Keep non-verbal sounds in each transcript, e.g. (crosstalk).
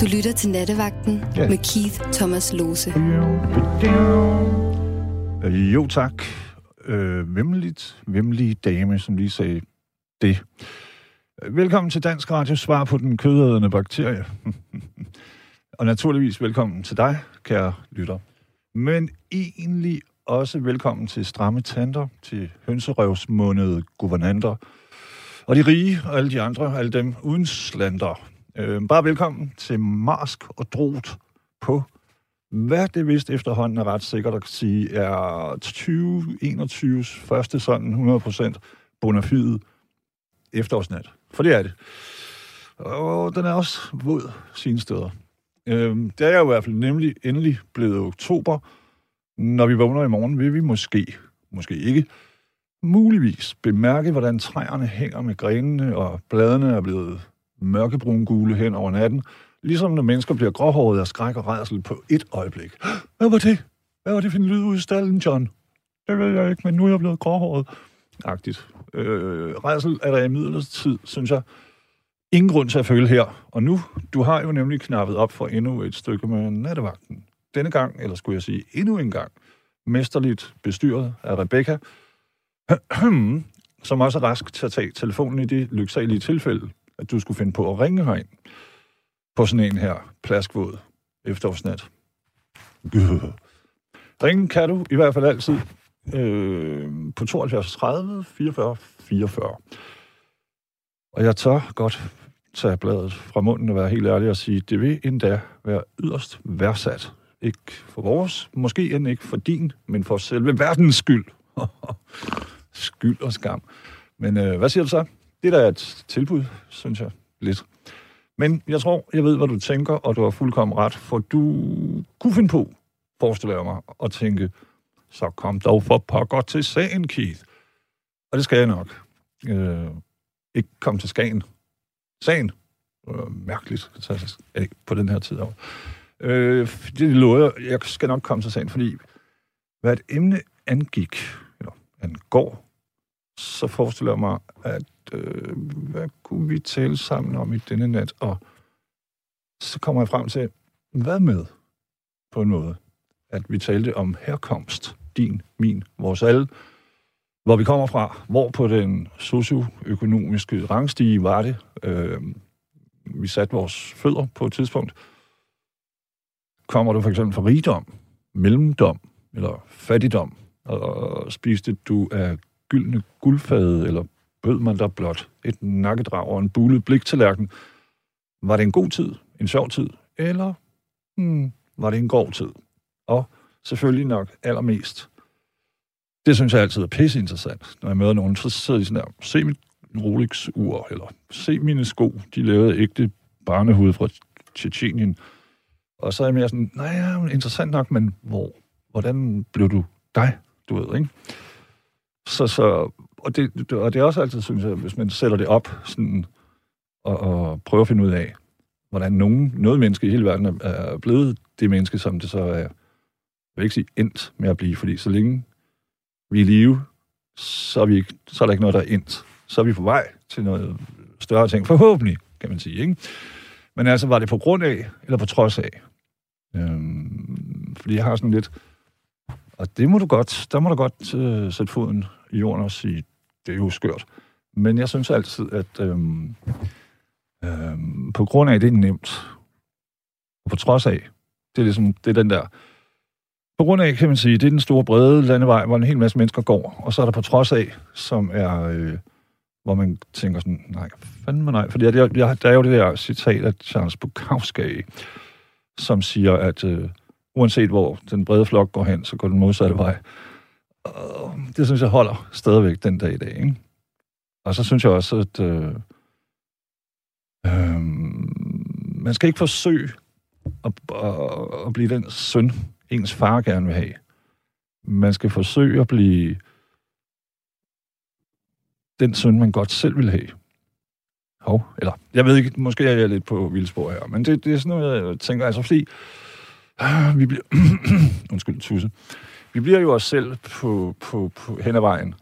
Du lytter til Nattevagten Ja. med Keith Thomas Lose. Jo tak. Øh, vemmeligt, vemmelige dame, som lige sagde det. Velkommen til Dansk Radio Svar på den kødædende bakterie. (laughs) Og naturligvis velkommen til dig, kære lytter. Men egentlig også velkommen til stramme tanter, til hønserøvsmånede guvernanter, og de rige og alle de andre, alle dem uden slander. Øh, bare velkommen til Marsk og Drot på hvad det vist efterhånden er ret sikkert at sige, er 2021's første sådan 100% bona fide efterårsnat. For det er det. Og den er også våd sine steder. Øh, det er jo i hvert fald nemlig endelig blevet oktober. Når vi vågner i morgen, vil vi måske, måske ikke, muligvis bemærke, hvordan træerne hænger med grenene, og bladene er blevet mørkebrun gule hen over natten, Ligesom når mennesker bliver gråhåret af skræk og rædsel på et øjeblik. Hvad var det? Hvad var det for en lyd ud i stallen, John? Det ved jeg ikke, men nu er jeg blevet gråhåret. Agtigt. Øh, rædsel er der i midlertid, synes jeg. Ingen grund til at føle her. Og nu, du har jo nemlig knappet op for endnu et stykke med nattevagten. Denne gang, eller skulle jeg sige endnu en gang, mesterligt bestyret af Rebecca, (clears throat) som også er rask til at tage telefonen i det lyksalige tilfælde, at du skulle finde på at ringe herind på sådan en her plaskvåd efterårsnat. (laughs) Ringen kan du i hvert fald altid øh, på 72 30 44 44. Og jeg tør godt tage bladet fra munden og være helt ærlig og sige, det vil endda være yderst værdsat. Ikke for vores, måske end ikke for din, men for selve verdens skyld. (laughs) skyld og skam. Men øh, hvad siger du så? Det der er et tilbud, synes jeg, lidt. Men jeg tror, jeg ved, hvad du tænker, og du har fuldkommen ret, for du kunne finde på, forestiller jeg mig, at tænke, så kom dog for pokker til sagen, Keith. Og det skal jeg nok. Øh, ikke komme til Skagen. Sagen. Øh, mærkeligt på den her tid af øh, Det lover jeg. Jeg skal nok komme til sagen, fordi hvad et emne angik, eller angår, så forestiller jeg mig, at øh, hvad kunne vi tale sammen om i denne nat? Og så kommer jeg frem til, hvad med på en måde, at vi talte om herkomst, din, min, vores alle, hvor vi kommer fra, hvor på den socioøkonomiske rangstige var det, øh, vi satte vores fødder på et tidspunkt. Kommer du for eksempel fra rigdom, mellemdom eller fattigdom, og spiste du af gyldne guldfade, eller bød man der blot et nakkedrag og en bulet bliktallerken? Var det en god tid, en sjov tid, eller hmm, var det en grov tid? Og selvfølgelig nok allermest, det synes jeg altid er pisse interessant, når jeg møder nogen, så sidder de sådan der, se mit Rolex-ur, eller se mine sko, de lavede ægte barnehud fra Tjetjenien. Og så er jeg mere sådan, nej, ja, interessant nok, men hvor, hvordan blev du dig, du ved, ikke? Så, så, og, det, og det er også altid, synes jeg, hvis man sætter det op sådan, og, og prøver at finde ud af, hvordan nogen, noget menneske i hele verden er, blevet det menneske, som det så er, jeg vil ikke sige endt med at blive, fordi så længe vi er i live, så er, vi ikke, så er der ikke noget, der er endt. Så er vi på vej til noget større ting, forhåbentlig, kan man sige. Ikke? Men altså, var det på grund af, eller på trods af? Øhm, fordi jeg har sådan lidt, og det må du godt, der må du godt øh, sætte foden i jorden og sige, det er jo skørt. Men jeg synes altid, at øhm, øhm, på grund af, det er nemt. Og på trods af, det er ligesom, det er den der, på grund af, kan man sige, det er den store brede landevej, hvor en hel masse mennesker går, og så er der på trods af, som er, øh, hvor man tænker sådan, nej, fandme nej, fordi jeg, jeg, der er jo det der citat af Charles Bukowski, som siger, at øh, uanset hvor den brede flok går hen, så går den modsatte vej. Og det synes jeg holder stadigvæk den dag i dag, ikke? Og så synes jeg også, at øh, øh, man skal ikke forsøge at, at, at blive den søn, ens far gerne vil have. Man skal forsøge at blive den søn, man godt selv vil have. Hov, eller jeg ved ikke, måske er jeg lidt på vildspor her, men det, det er sådan noget, jeg tænker, altså fordi øh, (clears throat) vi bliver, (clears throat) undskyld, tusse, vi bliver jo os selv på, på, på hen ad vejen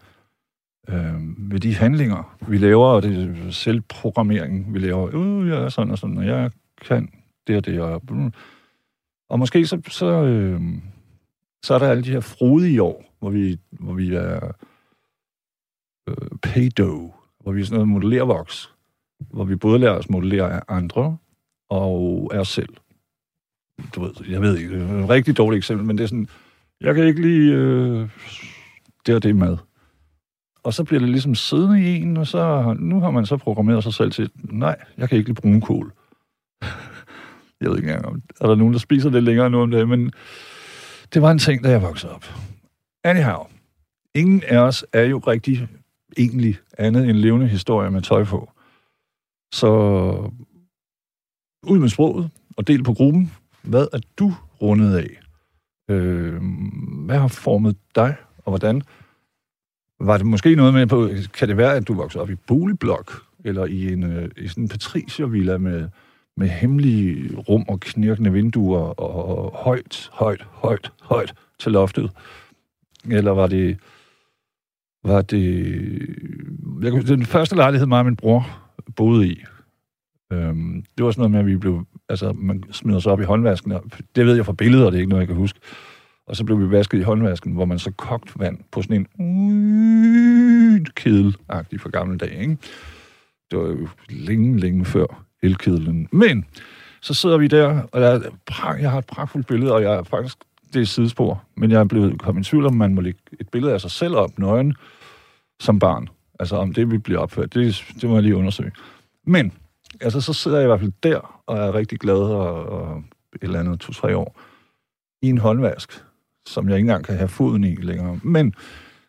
øh, ved de handlinger, vi laver, og det selvprogrammering, vi laver, uh, jeg er sådan og sådan, og jeg kan det og det. Og, uh. og måske så, så, øh, så er der alle de her frodige år, hvor vi, hvor vi er øh, paydo, hvor vi er sådan noget modellervoks, hvor vi både lærer os modellere af andre og af os selv. Du ved, jeg ved ikke, det er et rigtig dårligt eksempel, men det er sådan, jeg kan ikke lide øh, det og det mad. Og så bliver det ligesom siddende i en, og så, nu har man så programmeret sig selv til, nej, jeg kan ikke lide brunkål. (laughs) jeg ved ikke engang, om er der nogen, der spiser det længere nu om det, men det var en ting, da jeg voksede op. Anyhow, ingen af os er jo rigtig egentlig andet end levende historie med tøj på. Så ud med sproget og del på gruppen. Hvad er du rundet af? Øh, hvad har formet dig, og hvordan? Var det måske noget med, på, kan det være, at du voksede op i boligblok, eller i en øh, i sådan en patriciervilla med, med hemmelige rum og knirkende vinduer og, og højt, højt, højt, højt til loftet? Eller var det var det... Jeg, den første lejlighed, mig og min bror boede i, øhm, det var sådan noget med, at vi blev... Altså, man smider sig op i håndvasken. Det ved jeg fra billeder, det er ikke noget, jeg kan huske. Og så blev vi vasket i håndvasken, hvor man så kogt vand på sådan en kedelagtig for gamle dage, ikke? Det var jo længe, længe før elkedlen. Men så sidder vi der, og der er, jeg har et pragtfuldt billede, og jeg er faktisk det er sidespor, men jeg er blevet kommet i tvivl om, man må lægge et billede af sig selv op, nøgen, som barn. Altså om det vi bliver opført, det, det må jeg lige undersøge. Men, altså så sidder jeg i hvert fald der, og er rigtig glad og, og et eller andet to-tre år, i en håndvask, som jeg ikke engang kan have foden i længere. Men,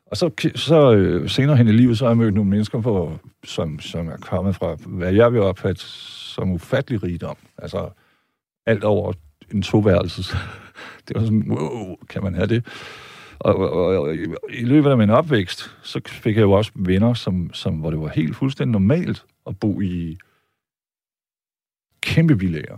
og så, så øh, senere hen i livet, så har jeg mødt nogle mennesker, på, som, som er kommet fra, hvad jeg vil opfatte som ufattelig rigdom. Altså alt over en toværelses. (laughs) Det var sådan, wow, kan man have det? Og, og, og, og i løbet af min opvækst, så fik jeg jo også venner, som, som, hvor det var helt fuldstændig normalt at bo i kæmpe villager.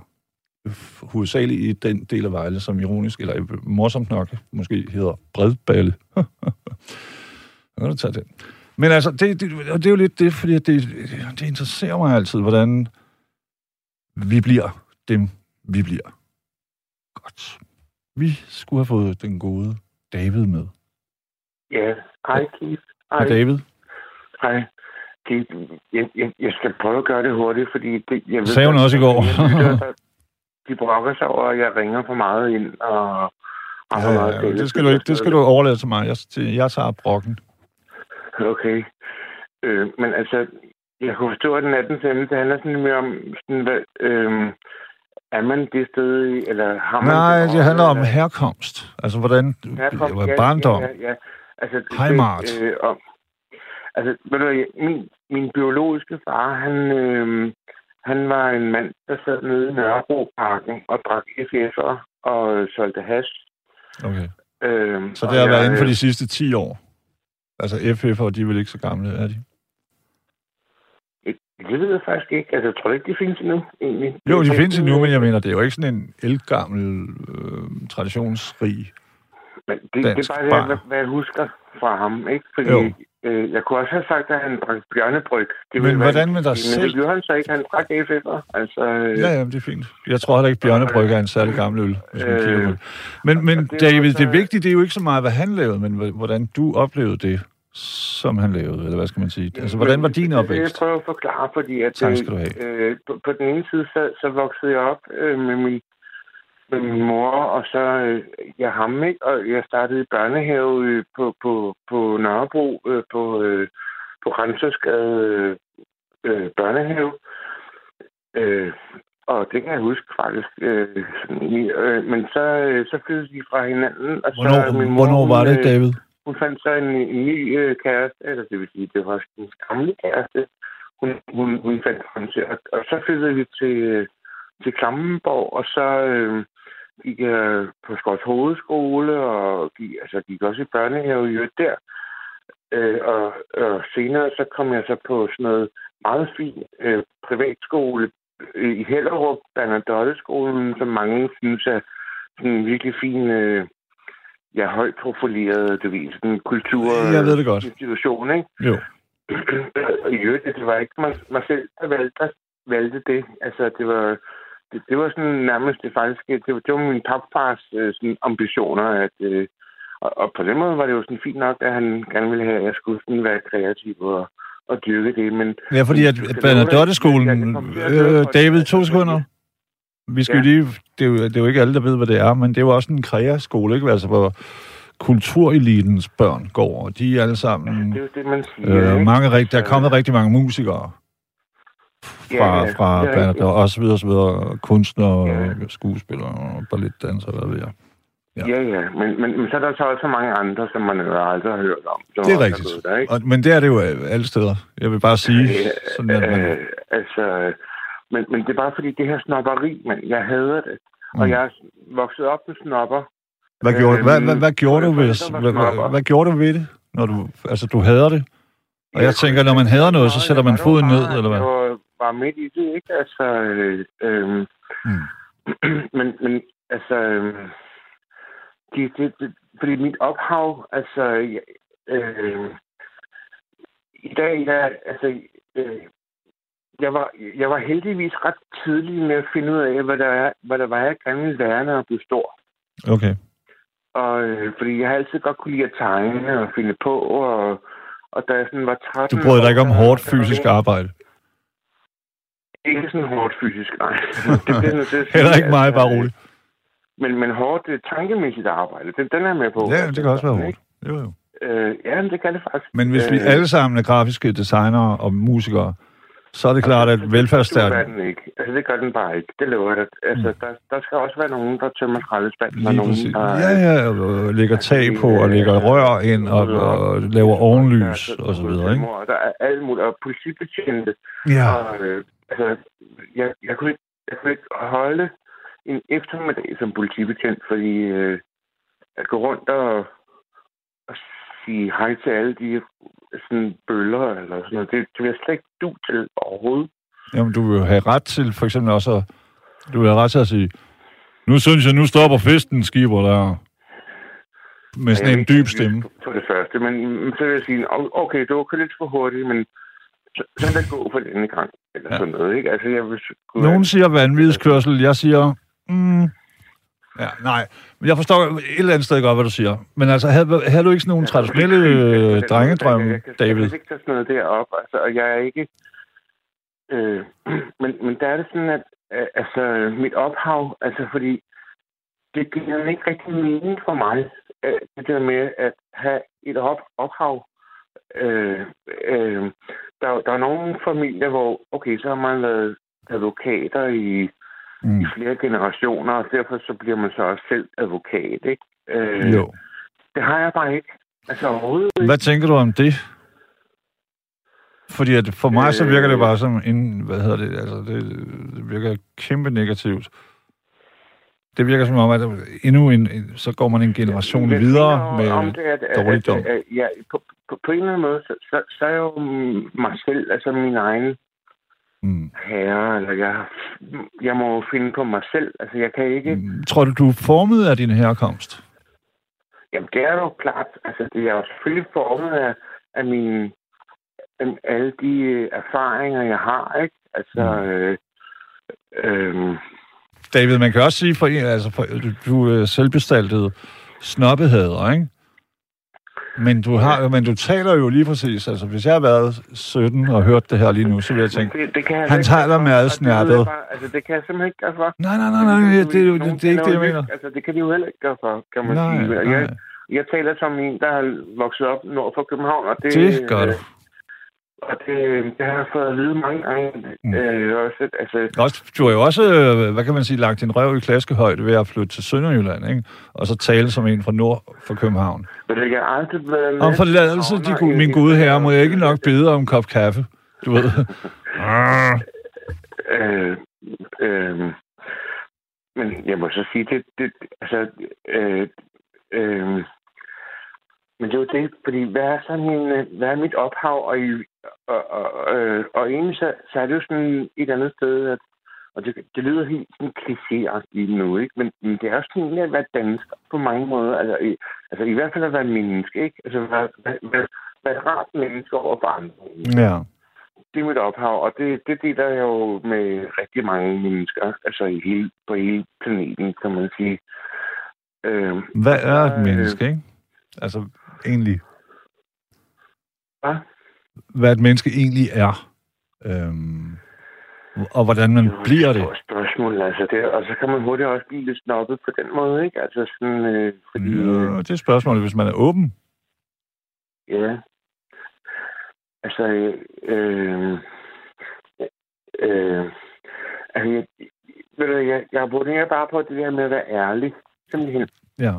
Hovedsageligt i den del af Vejle, som ironisk, eller morsomt nok, måske hedder Bredballe. (laughs) kan du tage den. Men altså, det, det, det er jo lidt det, fordi det, det interesserer mig altid, hvordan vi bliver dem, vi bliver. Godt. Vi skulle have fået den gode David med. Ja, hej Keith. Hej David. Hej. Keith, jeg, jeg, jeg skal prøve at gøre det hurtigt, fordi det, jeg ved... Sagde hun også i går. (laughs) de brokker sig over, at jeg ringer for meget ind, og... og ja, meget ja, det, skal du, ikke, det skal du overlade til mig. Jeg, jeg tager brokken. Okay. Øh, men altså, jeg kunne forstå, at den 18. det handler sådan mere om, sådan, hvad, øh, er man det sted, eller har man... Nej, det, det handler om herkomst. Altså, hvordan... Herkomst, ja, barndom. Ja, ja, ja. Altså, Heimat. Det, øh, om, altså, ved du, min, min biologiske far, han, øh, han var en mand, der sad nede i Nørrebroparken og drak FF'er og solgte hash. Okay. Øh, så det har været inden for de sidste 10 år? Altså FF'er, de er vel ikke så gamle, er de? Det ved jeg faktisk ikke. Altså, jeg tror ikke, de findes endnu, egentlig. Jo, de findes endnu, men jeg mener, det er jo ikke sådan en elgammel, øh, traditionsrig men det, det er bare det, hvad, hvad jeg husker fra ham, ikke? Fordi jo. Øh, jeg kunne også have sagt, at han drak bjørnebryg. Det men hvordan med dig selv? Men det gjorde han så ikke. Han drak FF'er. Altså, øh, ja, ja, det er fint. Jeg tror heller ikke, bjørnebryg er en særlig gammel øl, hvis man øh, Men, men det David, det vigtige, det er jo ikke så meget, hvad han lavede, men hvordan du oplevede det som han lavede, eller hvad skal man sige? Altså, hvordan var din opvækst? Jeg prøver at forklare, fordi at, tak skal du have. Øh, på, på den ene side, så, så voksede jeg op øh, med, min, med min mor, og så øh, jeg ham, ikke? Og jeg startede i børnehave øh, på, på, på Nørrebro, øh, på, øh, på Rensørsgade øh, børnehave. Øh, og det kan jeg huske faktisk. Øh, sådan, øh, men så, øh, så flyttede de fra hinanden. Og hvornår, så, min mor, hvornår var det, David? Hun fandt så en, en ny øh, kæreste, eller det vil sige, det var hendes gamle kæreste. Hun, hun, hun fandt frem til, og, og så flyttede vi til, til Klammenborg, og så øh, gik jeg på Skots Hovedskole, og gik, altså, gik også i børnehave i der. Øh, og, og senere så kom jeg så på sådan noget meget fin øh, privatskole øh, i Hellerup, Bernadotte-skolen, som mange synes er sådan en virkelig fin øh, ja, højt profileret, du ved, sådan kultur... Jeg ved det godt. Institution, ikke? Jo. (clears throat) og i øvrigt, det var ikke mig, mig selv, der valgte, valgte det. Altså, det var, det, det var sådan nærmest det faktisk, det, var- det var min papfars øh, sådan ambitioner, at, øh, og, og på den måde var det jo sådan fint nok, at han gerne ville have, at jeg skulle sådan være kreativ og, og dyrke det, men Ja, fordi at Bernadotte-skolen... Øh, David, to sekunder. Vi skal Ja. lige... Det er, jo, det er jo ikke alle, der ved, hvad det er, men det er jo også en kreaskole, ikke? Altså, hvor kulturelitens børn går, og de er alle sammen... det er jo det, man siger. Øh, mange, der er kommet rigtig mange musikere fra, Ja, ja, fra det er Bernadotte, og så videre, så videre. Kunstnere, Ja. ja. skuespillere, og balletdansere, hvad ved jeg. Ja. Ja, ja, men, men, men så er der så også mange andre, som man jo aldrig har hørt om. Som Det er rigtigt. Der, ikke? Og, men det er det jo alle steder. Jeg vil bare sige, sådan at man... Øh, altså, men, men det er bare fordi, det her snopperi, men jeg hader det. Og Mm. jeg er vokset op med snopper. Hvad gjorde, Øh, hvad, hvad, hvad, gjorde du ved, var hvad, hvad, hvad gjorde du ved det? Når du, altså, du hader det? Og jeg tænker, når man hader noget, så sætter man foden ned, eller hvad? Jeg var bare midt i det, ikke? Altså, øh, øh, Mm. (clears throat) men, men altså, øh, det, det, det, fordi mit ophav, altså, øh, i dag, jeg, altså, øh, jeg var, jeg var heldigvis ret tidlig med at finde ud af, hvad der, er, hvad der var, jeg gerne ville være, når jeg blev stor. Okay. Og, øh, fordi jeg har altid godt kunne lide at tegne og finde på, og, og da jeg sådan var 13... Du brød dig ikke om år, hårdt var fysisk arbejde. Ikke sådan hårdt fysisk, nej. det bliver nødt til at sige, Heller ikke mig, altså, bare roligt. Men, men hårdt øh, tankemæssigt arbejde, den, den er med på. Ja, det kan også være hårdt. Jo, jo. Øh, ja, det kan det faktisk. Men hvis vi Øh, alle sammen er grafiske designere og musikere, så er det klart, at Det gør velfærdsstaten... den ikke. Altså, det gør den bare ikke. Det lover jeg. Altså, der, der skal også være nogen, der tømmer skraldespanden. og Lige nogen, der, Ja, ja, og lægger tag på, og lægger rør ind, og, og laver ovenlys, og så videre, ikke? Der er alt muligt. Og politibetjente. Ja. Og, øh, altså, jeg, jeg, kunne ikke, jeg kunne ikke holde en eftermiddag som politibetjent, fordi øh, at gå rundt og, og sige hej til alle de sådan bøller eller sådan noget, det, det vil jeg slet ikke du til overhovedet. Jamen, du vil jo have ret til, for eksempel også, at, du vil have ret til at sige, nu synes jeg, nu stopper festen, skiber der. Med sådan en dyb stemme. For det første, men så vil jeg sige, "O- okay, det var lidt for hurtigt, men så, så lad det gå for denne gang. Eller Ja. ja. sådan noget, ikke? Altså, jeg vil... sgu- Nogen siger vanvidskørsel, jeg siger, mm, ja, nej. Men jeg forstår et eller andet sted godt, hvad du siger. Men altså, havde, havde du ikke sådan nogle kan traditionelle øh, drengedrømme, Jeg kan- Jeg David? kan ikke tage sådan noget derop, altså, og jeg er ikke... Øh, (clears throat) men, men der er det sådan, at øh, altså, mit ophav, altså fordi det giver ikke rigtig mening for mig, øh, det der med at have et op, ophav. Øh, øh, der, der er nogle familier, hvor, okay, så har man været advokater i, Mm. i flere generationer, og derfor så bliver man så også selv advokat, ikke? Øh, Jo. Det har jeg bare ikke. Altså overhovedet ikke. Hvad tænker du om det? Fordi at for mig så virker det Øh. bare som en, hvad hedder det, altså det, det virker kæmpe negativt. Det virker som om, at endnu en, så går man en generation Jeg videre med... om det, at, dårligdom. At, at, ja, på, på, på en eller anden måde, så, så, så er jeg jo mig selv, altså min egen Mm. herre, eller jeg, jeg må jo finde på mig selv. Altså, jeg kan ikke... Mm. Tror du, du er formet af din herkomst? Jamen, det er jo klart. Altså, det er jo selvfølgelig formet af, af mine... Af alle de erfaringer, jeg har, ikke? Altså, Mm. øh, øh, David, man kan også sige, for altså for, du, er selvbestaltet snobbehader, ikke? Men du, har, men du taler jo lige præcis, altså hvis jeg har været 17 og hørt det her lige nu, så vil jeg tænke, det, det kan jeg han taler og alle det jeg Altså, det kan jeg simpelthen ikke gøre for. nej, nej, nej, nej, det, det, er det, det er ikke det, jeg mener. Altså, det kan de jo heller ikke gøre for, kan man Nej, sige. Og nej, Jeg, jeg taler som en, der har vokset op nord for København, og det, det gør du. Og det, det har jeg fået at vide mange gange. Mm. Øh, også, altså, Også, du har jo også, øh, hvad kan man sige, lagt din røv i klaskehøjde ved at flytte til Sønderjylland, ikke? Og så tale som en fra nord for København. men det kan aldrig været med Om forladelse, de gode, min gode herre, må jeg ikke nok bede om en kop kaffe. Du ved. (laughs) Ah. Øh, øh, men jeg må så sige, det, det altså, øh, øh, men det er jo det, fordi hvad er, så min, øh, hvad er mit ophav, og, i, og, og, øh, og egentlig så, så er det jo sådan et andet sted, at, og det, det lyder helt sådan klichéagtigt nu, ikke? Men, men det er også sådan at være dansker på mange måder, altså i, altså i hvert fald at være menneske, ikke? Altså være, være, være, et rart menneske over for andre. Ja. det er mit ophav, og det, det deler jeg jo med rigtig mange mennesker, altså i hele, på hele planeten, kan man sige. Øh, Hvad er et øh, menneske, ikke? Altså, egentlig. hvad? Hvad et menneske egentlig er. Øhm, og hvordan man Det er jo et bliver det. stort spørgsmål, altså det, og så kan man hurtigt også blive lidt snobbet på den måde, ikke? Altså sådan, øh, fordi, øh, Ja, det er spørgsmålet, hvis man er åben. ja, altså, øh, øh, øh, altså, jeg, ved du, jeg, jeg abonnerer bare på det der med at være ærlig, simpelthen. Ja.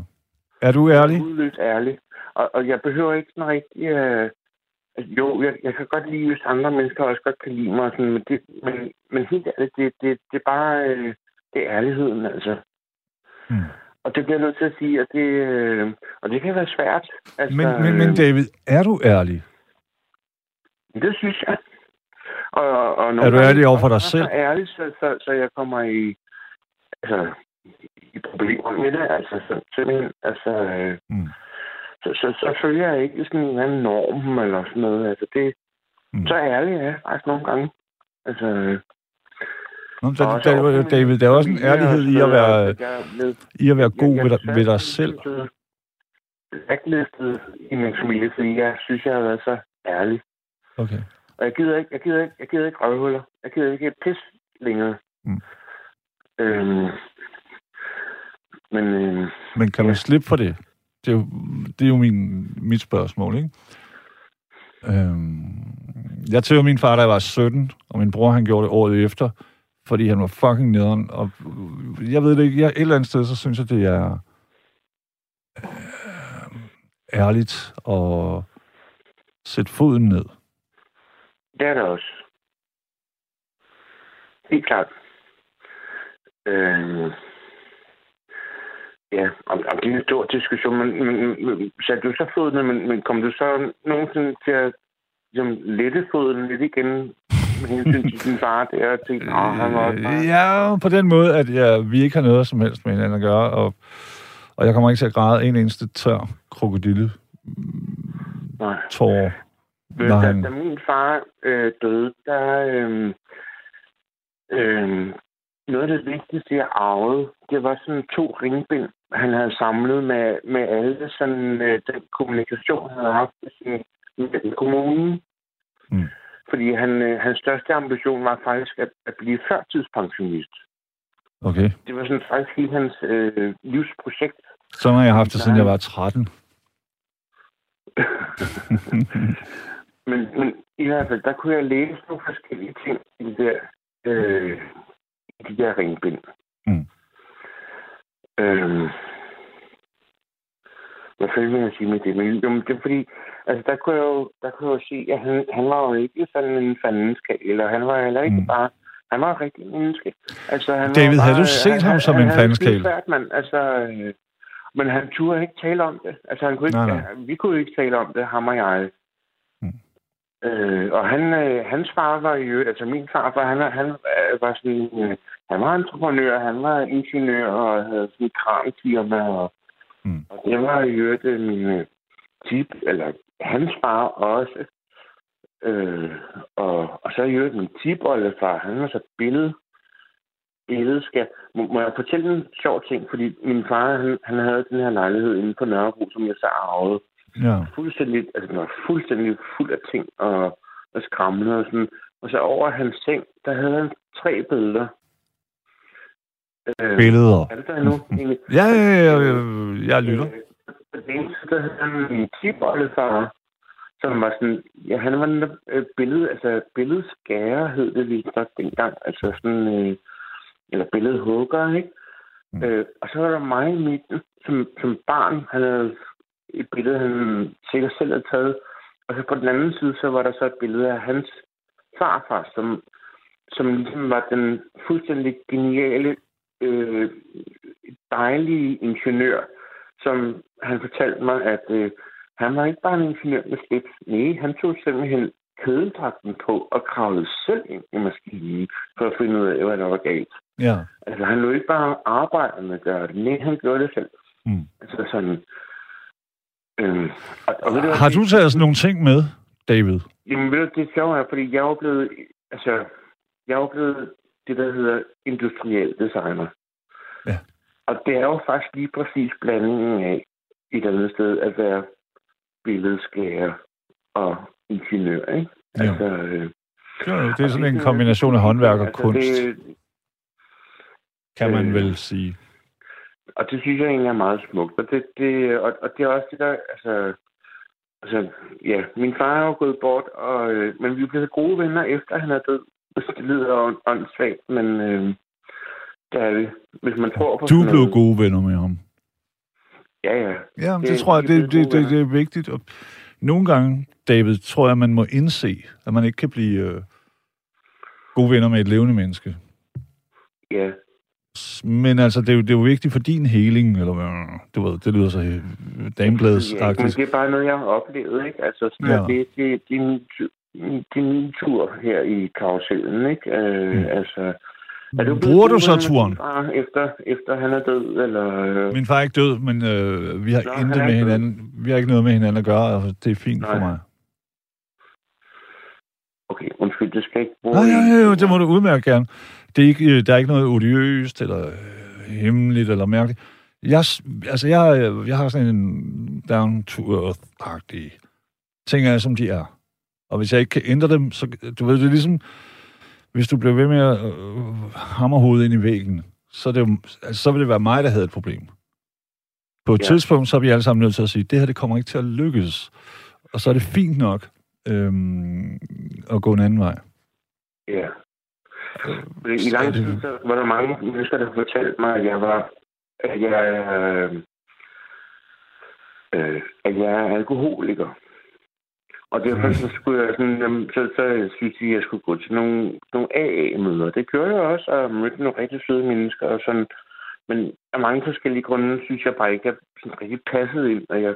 Er du ærlig? Udløst ærlig. Og, og jeg behøver ikke sådan rigtig... Øh, jo, jeg, jeg kan godt lide, hvis andre mennesker også godt kan lide mig. Sådan, men, det, men, men helt ærligt, det, det, det er bare... Øh, det er ærligheden, altså. Hmm. Og det bliver jeg nødt til at sige, at det, øh, og det kan være svært. Altså, Men, men, men øh, David, er du ærlig? det synes jeg. Og, og, og Er du ærlig over for dig selv? Så ærlig, så, så, så jeg kommer i, altså, i problemer med det. Altså, så, simpelthen, altså, øh, Mm. Så, så, så følger jeg ikke sådan en eller anden norm eller sådan noget. Altså, det, Mm. så ærlig er jeg faktisk nogle gange. Altså, Nå, så, også David, David, der er også en ærlighed i at være, i at være god jeg- ved, jeg ved dig selv. blevet Blacklistet i min familie, fordi jeg synes, jeg har været så ærlig. Okay. Og jeg gider ikke, jeg gider ikke, jeg gider ikke røvhuller. Jeg gider ikke et pis længere. Mm. Øhm, men øhm, Men kan man Ja. slippe for det? Det er jo, det er jo min, mit spørgsmål, ikke? Øhm, jeg tævede min far, da jeg var 17, og min bror, han gjorde det året efter, fordi han var fucking nederen. Og jeg ved det ikke, jeg, et eller andet sted, så synes jeg, det er øh, ærligt at sætte foden ned. det er det også. Helt klart. Øh, ja, om, om det er en stor diskussion, men, men, men satte du så foden, men, men kom du så nogensinde til at ligesom, lette foden lidt igen med hensyn til din far der og tænkte, åh, han var også Ja, på den måde, at ja, vi ikke har noget som helst med hinanden at gøre, og, og jeg kommer ikke til at græde en eneste tør krokodille Nej. tårer. Øh, Når da, da min far øh, døde, der... Øh, øh, noget af det vigtigste, jeg arvede, det var sådan to ringbind, han havde samlet med, med alle sådan, øh, den kommunikation, han havde haft med, med kommunen. Mm. Fordi han, øh, hans største ambition var faktisk at, at blive førtidspensionist. Okay. Det var sådan faktisk hele hans øh, livsprojekt. Sådan har jeg haft det, siden jeg var 13. (laughs) Men, men i hvert fald, der kunne jeg læse nogle forskellige ting i de der, øh, i de der ringbind. Mm. Øhm, hvad fanden vil jeg sige med det? Men jo, men det er fordi, altså der kunne jeg jo, der kunne jeg jo se, at han, han var jo ikke sådan en fandenskal, eller han var heller ikke Mm. bare, han var et rigtigt menneske. Altså, han David, havde du set han, ham han, som han, en han, fandenskal? Han svært, mand. Altså, øh, men han turde ikke tale om det. Altså, han kunne ikke, Nej, nej, vi kunne ikke tale om det, ham og jeg. Mm. Øh, og han, øh, hans far var øvrigt, altså min far, var, han, han øh, var sådan, øh, han var entreprenør, han var ingeniør og havde sådan et kranfirma, og, Mm. og det var i øvrigt øh, min øh, tip, eller hans far også. Øh, og, og så i øvrigt min tipoldefar, han var så billede, billedskab. Må, må jeg fortælle en sjov ting? Fordi min far, han, han havde den her lejlighed inde på Nørrebro, som jeg så arvede Ja. fuldstændig, altså den var fuldstændig fuld af ting og, og skramlede og sådan. Og så over hans seng, der havde han tre billeder. Øh, Billeder. Er det der nu? (laughs) egentlig? Ja, ja, ja, ja, jeg lytter. Øh, den ene side, der havde han en tipoldefar, som var sådan, ja, han var en øh, billede, altså billedskærer hed det vist nok dengang, altså sådan, øh, eller billedhugger, ikke? Mm. Øh, og så var der mig i midten, som, som barn, han havde et billede, han sikkert selv havde taget, og så på den anden side, så var der så et billede af hans farfar, som, som ligesom var den fuldstændig geniale, øh, dejlige ingeniør, som han fortalte mig, at øh, han var ikke bare en ingeniør med slips. Nej, han tog simpelthen kædedragten på og kravlede selv ind i maskinen for at finde ud af, hvad der var galt. Ja. Altså, han lå ikke bare arbejde med at gøre det. Nej, han gjorde det selv. Mm. Altså sådan... Øhm, og, og hvad Har du taget sådan nogle ting med, David? Jamen, ved du, det er, fordi jeg er blevet, altså, jeg er blevet det, der hedder industriel designer. Ja. Og det er jo faktisk lige præcis blandingen af et andet sted at være billedskærer og ingeniør, ikke? Ja. Altså, øh, Ja, det er sådan en kombination af håndværk og altså, kunst, Det, kan man øh, vel sige. og det synes jeg egentlig er meget smukt. Og det, det, og, og det er også det der, altså, altså, ja, min far er jo gået bort, og, øh, men vi blevet gode venner efter han er død. Det lyder ånd- åndssvagt, men øh, det er det. Hvis man tror på Du er noget- gode venner med ham. Ja, ja. Ja, det, Det- tror jeg, er det, det, det, det er vigtigt. Og nogle gange, David, tror jeg, man må indse, at man ikke kan blive øh, gode venner med et levende menneske. Ja, Men altså, det er, jo, det er jo vigtigt for din heling, eller hvad, du ved, det lyder så øh, ja, men damebladsagtigt. det er bare noget, jeg har oplevet, ikke? Altså, sådan Ja. det, det, det, er det er min tur her i karusellen, ikke? Øh, Mm. altså, er du Bruger du så turen? efter, efter han er død, eller... Min far er ikke død, men øh, vi har Nå, intet med ikke død. hinanden. Vi har ikke noget med hinanden at gøre, og det er fint Nej. for mig. Okay, undskyld, det skal ikke bruge... Nej, ja, ja, det må du udmærke gerne. Det er ikke, øh, der er ikke noget odiøst, eller øh, hemmeligt, eller mærkeligt. Jeg, altså, jeg, øh, jeg har sådan en down-to-earth-agtig ting som de er. Og hvis jeg ikke kan ændre dem, så, du ved, det er ligesom, hvis du bliver ved med at øh, hamre hovedet ind i væggen, så, det, jo- altså, så vil det være mig, der havde et problem. På et Ja. tidspunkt, så er vi alle sammen nødt til at sige, det her, det kommer ikke til at lykkes. Og så er det fint nok øhm, at gå en anden vej. Ja. Fordi I lang tid så var der mange mennesker, der fortalte mig, at jeg var... At jeg er... Øh, at jeg er alkoholiker. Og derfor så skulle jeg sådan, jamen, så, så synes jeg, at jeg skulle gå til nogle, nogle AA-møder. Det gjorde jeg også, og mødte nogle rigtig søde mennesker og sådan. Men af mange forskellige grunde, synes jeg bare ikke, at jeg sådan rigtig passede ind, og jeg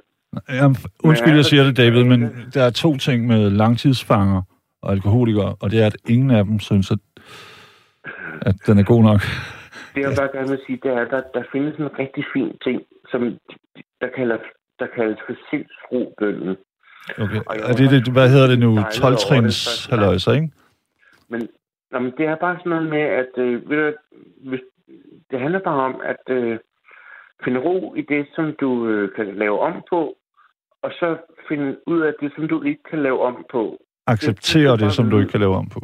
Jamen, undskyld, jeg siger det, David, men altså- der er to ting med langtidsfanger og alkoholikere, og det er, at ingen af dem synes, at, at den er god nok. Det jeg bare gerne vil sige, det er, at der, der findes en rigtig fin ting, som der, kalder, der kaldes for sindsrobønnen. Okay. Og Er var det, det, hvad hedder det nu? dejligt over det 12-trins første halløjser, ikke? Men, nå, men det er bare sådan noget med, at øh, ved du, hvis, det handler bare om at øh, finde ro i det, som du øh, kan lave om på, og så finde ud af det, som du ikke kan lave om på. Acceptere det er det, som du ikke kan lave om på.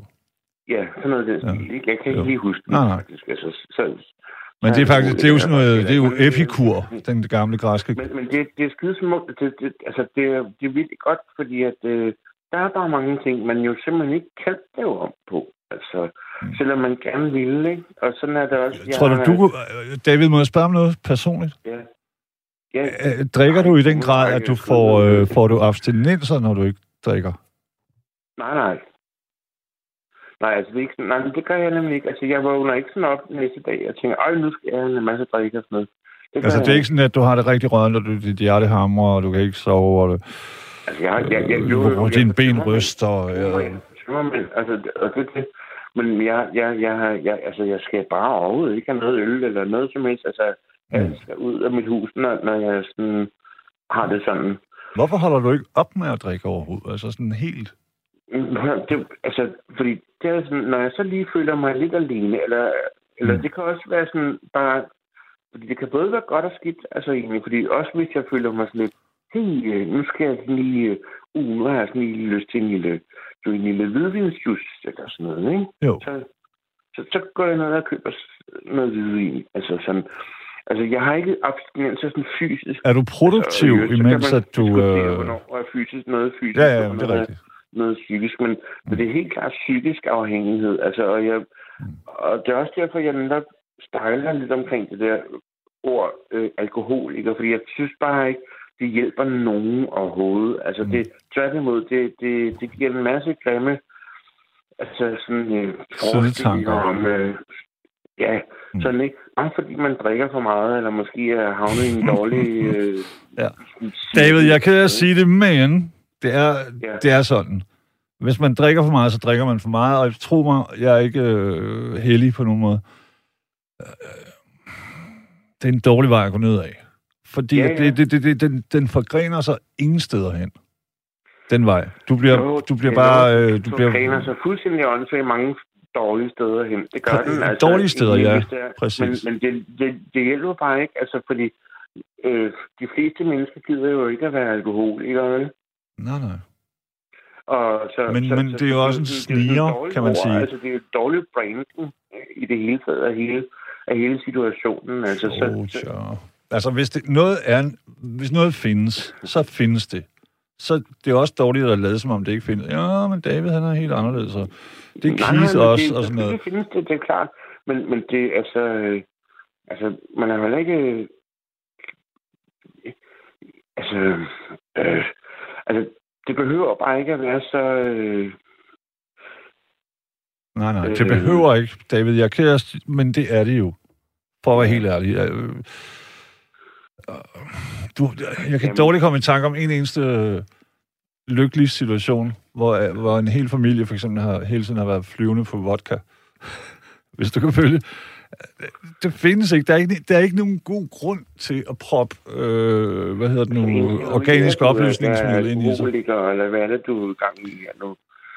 Ja, sådan noget den Ja. Jeg kan ikke Jo. lige huske det, Nej, nej. faktisk. Altså, så, Men det er faktisk, det er jo sådan noget, det er jo epikur, den gamle græske. Men, men det, det er skide smukt. Det, det, altså, det, er, det er virkelig godt, fordi at, øh, der er bare mange ting, man jo simpelthen ikke kan lave om på. Altså, Mm. selvom man gerne vil, ikke? Og sådan er det også. Tror du, jeg- du David, må jeg spørge om noget personligt? Ja. Ja, Øh, Drikker du i den grad, at du får, øh, får du abstinenser, når du ikke drikker? Nej, nej. Nej, altså det er ikke sådan, nej, det gør jeg nemlig ikke. Altså, jeg vågner ikke sådan op næste dag og tænker, ej, nu skal jeg have en masse drikke og sådan noget. Det Altså, det er ikke sådan, at du har det rigtig rørende, og du, dit hjerte hamrer, og du kan ikke sove, og du, Altså, jeg, jeg, jeg, jo, jo, dine ben ryster. Og, Tømmermænd. Tømmermænd. Altså, og det, det. Men jeg, jeg, jeg, har- jeg, altså, jeg skal bare overhovedet ikke have noget øl eller noget som helst. Altså, Mm. jeg skal ud af mit hus, når, når jeg sådan, har det sådan. Hvorfor holder du ikke op med at drikke overhovedet? Altså sådan helt... Det, altså, fordi det er sådan, når jeg så lige føler mig lidt alene, eller, eller Mm. det kan også være sådan bare, fordi det kan både være godt og skidt, altså egentlig, fordi også hvis jeg føler mig sådan lidt, hey, øh, nu skal jeg sådan lige, øh, uh, nu har jeg sådan lige lyst til en lille, du, en lille hvidvinsjuice, eller sådan noget, ikke? Jo. Så, så, så går jeg ned og køber noget hvidvin, altså sådan, altså jeg har ikke abstinenser sådan fysisk, Er du produktiv, Altså, så imens man at du... Øh... Hvornår er fysisk noget fysisk? Ja, ja, og men det er rigtigt. Noget psykisk, men, men det er helt klart psykisk afhængighed. Altså, og, jeg, og det er også derfor, jeg netop stejler lidt omkring det der ord øh, alkoholiker, fordi jeg synes bare ikke, det hjælper nogen overhovedet. Altså, det tværtimod, det, det, det giver en masse grimme altså sådan øh, forestillinger om, øh, ja, Mm. sådan ikke, bare fordi man drikker for meget, eller måske er havnet i en dårlig... Øh, (laughs) Ja. David, jeg kan sige det, men det er, Ja. det er sådan. Hvis man drikker for meget, så drikker man for meget, og tro mig, jeg er ikke øh, heldig på nogen måde. Øh, det er en dårlig vej at gå ned af. Fordi Ja, ja. Det, det, det, det, den, den forgrener sig ingen steder hen. den vej. Du bliver, Jo, du bliver bare... Øh, du bliver, træner sig fuldstændig åndssvagt mange dårlige steder hen. Det gør den. Altså, dårlige steder, ja. Præcis. Men, men det, det, det hjælper bare ikke, altså fordi øh, de fleste mennesker gider jo ikke at være alkoholikere, vel? Nej, nej. Og så, Men- så, men så, det er jo så også en det er sniger, kan man ord. sige. Altså, det er et dårligt branding øh, i det hele taget af hele, af hele situationen. Altså, så, Oh. Altså, hvis det, noget er, hvis noget findes, så findes det. Så det er også dårligt at lade, som om det ikke findes. Ja, men David, han er helt anderledes. Og det er men også, det, og sådan noget. selvfølgelig findes det, det er klart. Men, men det, altså, øh, altså, man er vel ikke, øh, altså, øh, altså, det behøver bare ikke at være så, øh, Nej, nej, det Øh. behøver ikke, David. Jeg er ked af, men det er det jo. For at være helt ærlig. Jeg, øh, du, jeg kan Jamen. dårligt komme i tanke om en eneste øh, lykkelig situation, hvor, øh, hvor en hel familie for eksempel har, hele tiden har været flyvende på vodka. (laughs) Hvis du kan følge. Det findes ikke. Der er ikke, der er ikke nogen god grund til at proppe, øh, hvad hedder det nu, organisk opløsningsmiddel ind i sig. Eller hvad er det, du er i gang her nu?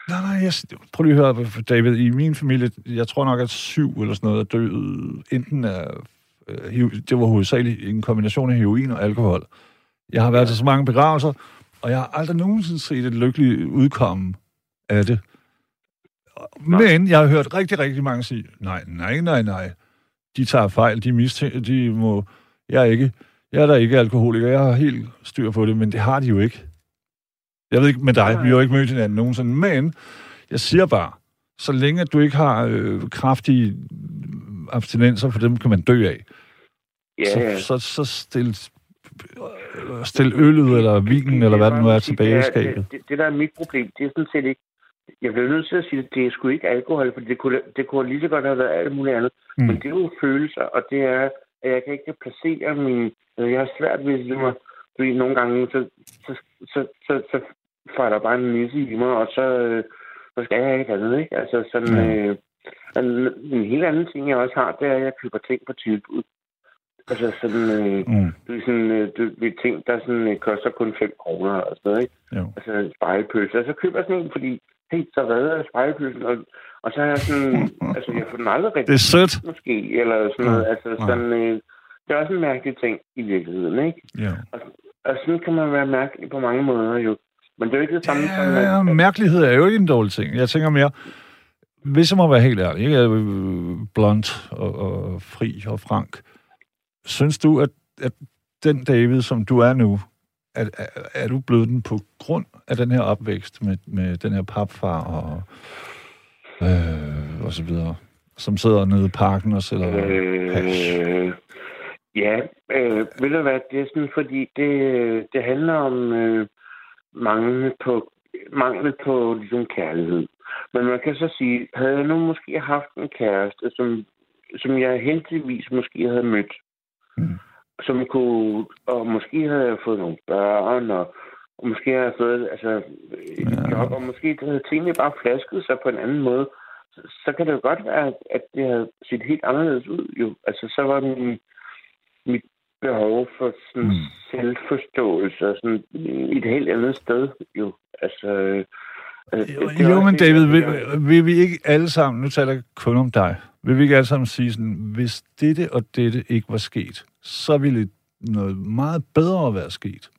Nej, nej, jeg, prøv lige at høre, David. I min familie, jeg tror nok, at syv eller sådan noget er døde enten af... Øh, det var hovedsageligt en kombination af heroin og alkohol. Jeg har været til så mange begravelser, og jeg har aldrig nogensinde set et lykkeligt udkomme af det. Men jeg har hørt rigtig, rigtig mange sige, nej, nej, nej, nej. De tager fejl, de mistænker, de må... Jeg er ikke... Jeg er da ikke alkoholiker, jeg har helt styr på det, men det har de jo ikke. Jeg ved ikke med dig, vi har jo ikke mødt hinanden nogensinde, men jeg siger bare, så længe at du ikke har øh, kraftige abstinenser, for dem kan man dø af, Ja, så, ja. så, så stil, øh, stil øllet eller vinen, eller hvad det nu er, tilbage i det, skabet. det, det, det, der er mit problem, det er sådan set ikke... Jeg bliver nødt til at sige, at det er sgu ikke alkohol, for det kunne, det kunne lige så godt have været alt muligt andet. Mm. Mm. Men det er jo følelser, og det er, at jeg kan ikke placere min... Altså, jeg har svært ved ligesom at... Fordi nogle gange, så, så, så, så, så får der bare en nisse i mig, og så, øh, så skal jeg ikke andet, ikke? Altså sådan... Ja. Øh, en, en helt anden ting, jeg også har, det er, at jeg køber ting på tilbud. Altså sådan... Øh, Mm. det er sådan, øh, du ved, ting, der sådan, øh, koster kun 5 kroner og sådan noget, ikke? Jo. Altså en spejepølse. Og så køber jeg sådan en, fordi, hey, så hvad er spejepølsen? Og, og så er jeg sådan, (laughs) altså jeg får den aldrig rigtig, Det er sødt. måske, eller sådan noget. Ja. Altså Ja. sådan, øh, det er også en mærkelig ting i virkeligheden, ikke? Ja. Og sådan kan man være mærkelig på mange måder jo. Men det er jo ikke det samme som... Ja, mærkelighed er jo ikke en dårlig ting. Jeg tænker mere, hvis jeg må være helt ærlig, ikke? Øh, blunt og, og fri og frank. Synes du, at, at den David, som du er nu, er, er, er du blevet den på grund af den her opvækst med, med den her papfar og, øh, og så videre, som sidder nede i parken og sælger hash? Øh, ja, øh, ved du hvad, det er sådan, fordi det, det handler om øh, mangel på mangel på ligesom kærlighed. Men man kan så sige, havde jeg nu måske haft en kæreste, som, som jeg heldigvis måske havde mødt, Mm. Som kunne, og måske havde jeg fået nogle børn, og, og måske havde jeg fået altså, et Ja. job, og måske havde tingene bare flasket sig på en anden måde, så, så kan det jo godt være, at, det havde set helt anderledes ud. Jo. Altså, så var min, mit behov for sådan Mm. selvforståelse og sådan i et helt andet sted. Jo. Altså, øh, Jo, det- det jo men det, David, vil, vil vi ikke alle sammen, nu taler jeg kun om dig, vil vi ikke alle sammen sige sådan, hvis dette og dette ikke var sket, så ville noget meget bedre være sket.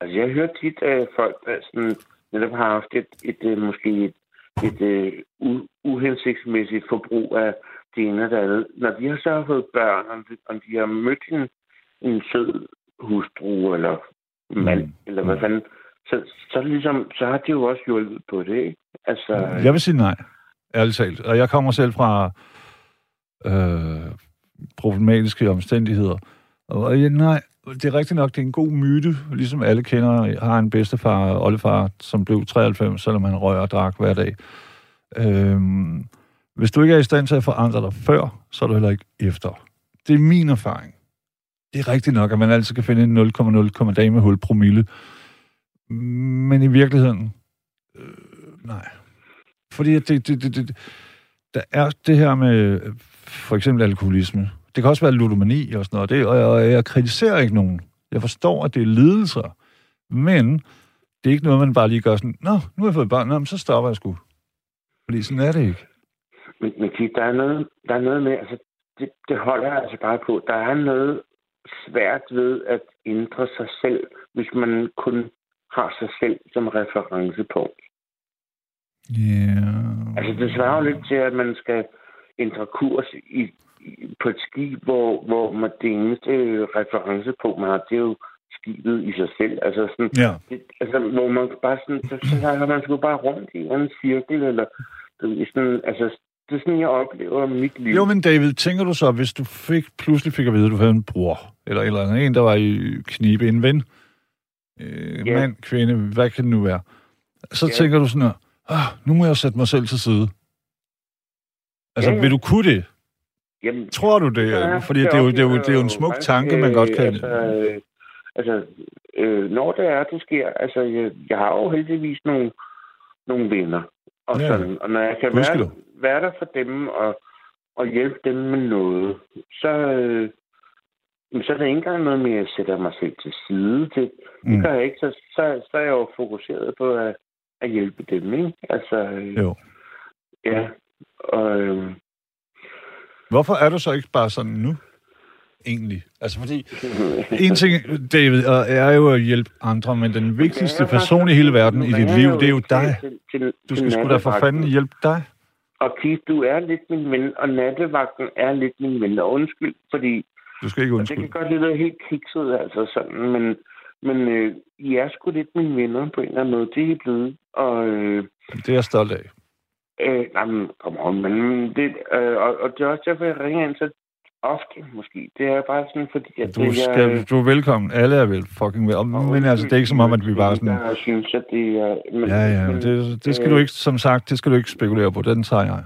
Altså, jeg hører tit af folk, der sådan, netop har haft et, et, et måske et, et, et u, uhensigtsmæssigt forbrug af det ene og det andet. Når de har så fået børn, om de, om de har mødt en, en sød hustru eller mand, Mm. mm. eller hvad fanden, så, så, ligesom, så har de jo også hjulpet på det, ikke? Altså, Jeg vil sige nej, ærligt talt. Og jeg kommer selv fra øh, problematiske omstændigheder. Og ja, nej, det er rigtigt nok, det er en god myte, ligesom alle kender. Har en bedstefar, oldefar, som blev 93, selvom han røg og drak hver dag. Øhm, hvis du ikke er i stand til at forandre dig før, så er du heller ikke efter. Det er min erfaring. Det er rigtigt nok, at man altid kan finde en 0,0 damehul promille. Men i virkeligheden, øh, nej. Fordi det, det, det, det, der er det her med for eksempel alkoholisme. Det kan også være ludomani og sådan noget. Det, og, jeg, og jeg kritiserer ikke nogen. Jeg forstår, at det er lidelser. Men Det er ikke noget, man bare lige gør sådan, Nå, nu har jeg fået børn, Nå, men så stopper jeg sgu. Fordi sådan er det ikke. Men, men der er noget, der er noget med, altså, det, det holder jeg altså bare på. Der er noget svært ved at ændre sig selv, hvis man kun har sig selv som referencepunkt. Ja. Yeah. Altså, det svarer jo lidt til, at man skal ændre kurs i, i, på et skib, hvor, hvor man, det eneste referencepunkt, man har, det er jo skibet i sig selv. Altså, sådan, Ja. det, altså hvor man bare sådan, så, så har man sgu bare rundt i en cirkel, eller det er sådan, altså, det er sådan, jeg oplever mit liv. Jo, men David, tænker du så, hvis du fik, pludselig fik at vide, at du havde en bror, eller, eller en, der var i knibe, en ven, øh, Ja. mand, kvinde, hvad kan det nu være? Så Ja. tænker du sådan her, ah, nu må jeg sætte mig selv til side. Altså, Ja, ja. vil du kunne det? Jamen, Tror du det? Ja, Fordi det er, jo, det, er jo, det er jo en smuk tanke, man godt kan... Altså, øh, altså øh, når det er, det sker, altså, jeg, jeg har jo heldigvis nogle, nogle venner. Og, Ja. sådan, og når jeg kan Gudskelov. være, være der for dem og, og hjælpe dem med noget, så, øh, så er det ikke engang noget med, at jeg sætter mig selv til side. Det, det Mm. gør jeg ikke. Så, så, så er jeg jo fokuseret på at, at hjælpe dem. Ikke? Altså, øh, Jo. ja. Og, øh, Hvorfor er du så ikke bare sådan nu? Egentlig. Altså, fordi (laughs) en ting, David, er jo at hjælpe andre, men den vigtigste person i hele verden i dit liv, det er jo dig. Du skal sgu da for fanden hjælpe dig. Og Keith, du er lidt min ven, og nattevagten er lidt min ven. Og undskyld, fordi Du skal ikke og det kan undskylde. godt lyde helt kikset, altså sådan, men, men øh, I er sgu lidt mine venner på en eller anden måde. Det er I blevet. Og, øh, Det er jeg stolt af. Øh, nej, men, kom on, men det, øh, og, og det er også derfor, jeg ringer ind så ofte, måske. Det er bare sådan, fordi at Du, det, skal, du er velkommen. Alle er vel fucking vel. Men altså, det er ikke som om, at vi bare sådan... Jeg synes, at det er... Men, Ja, ja, men det, det skal du ikke, som sagt, det skal du ikke spekulere på. Den tager jeg.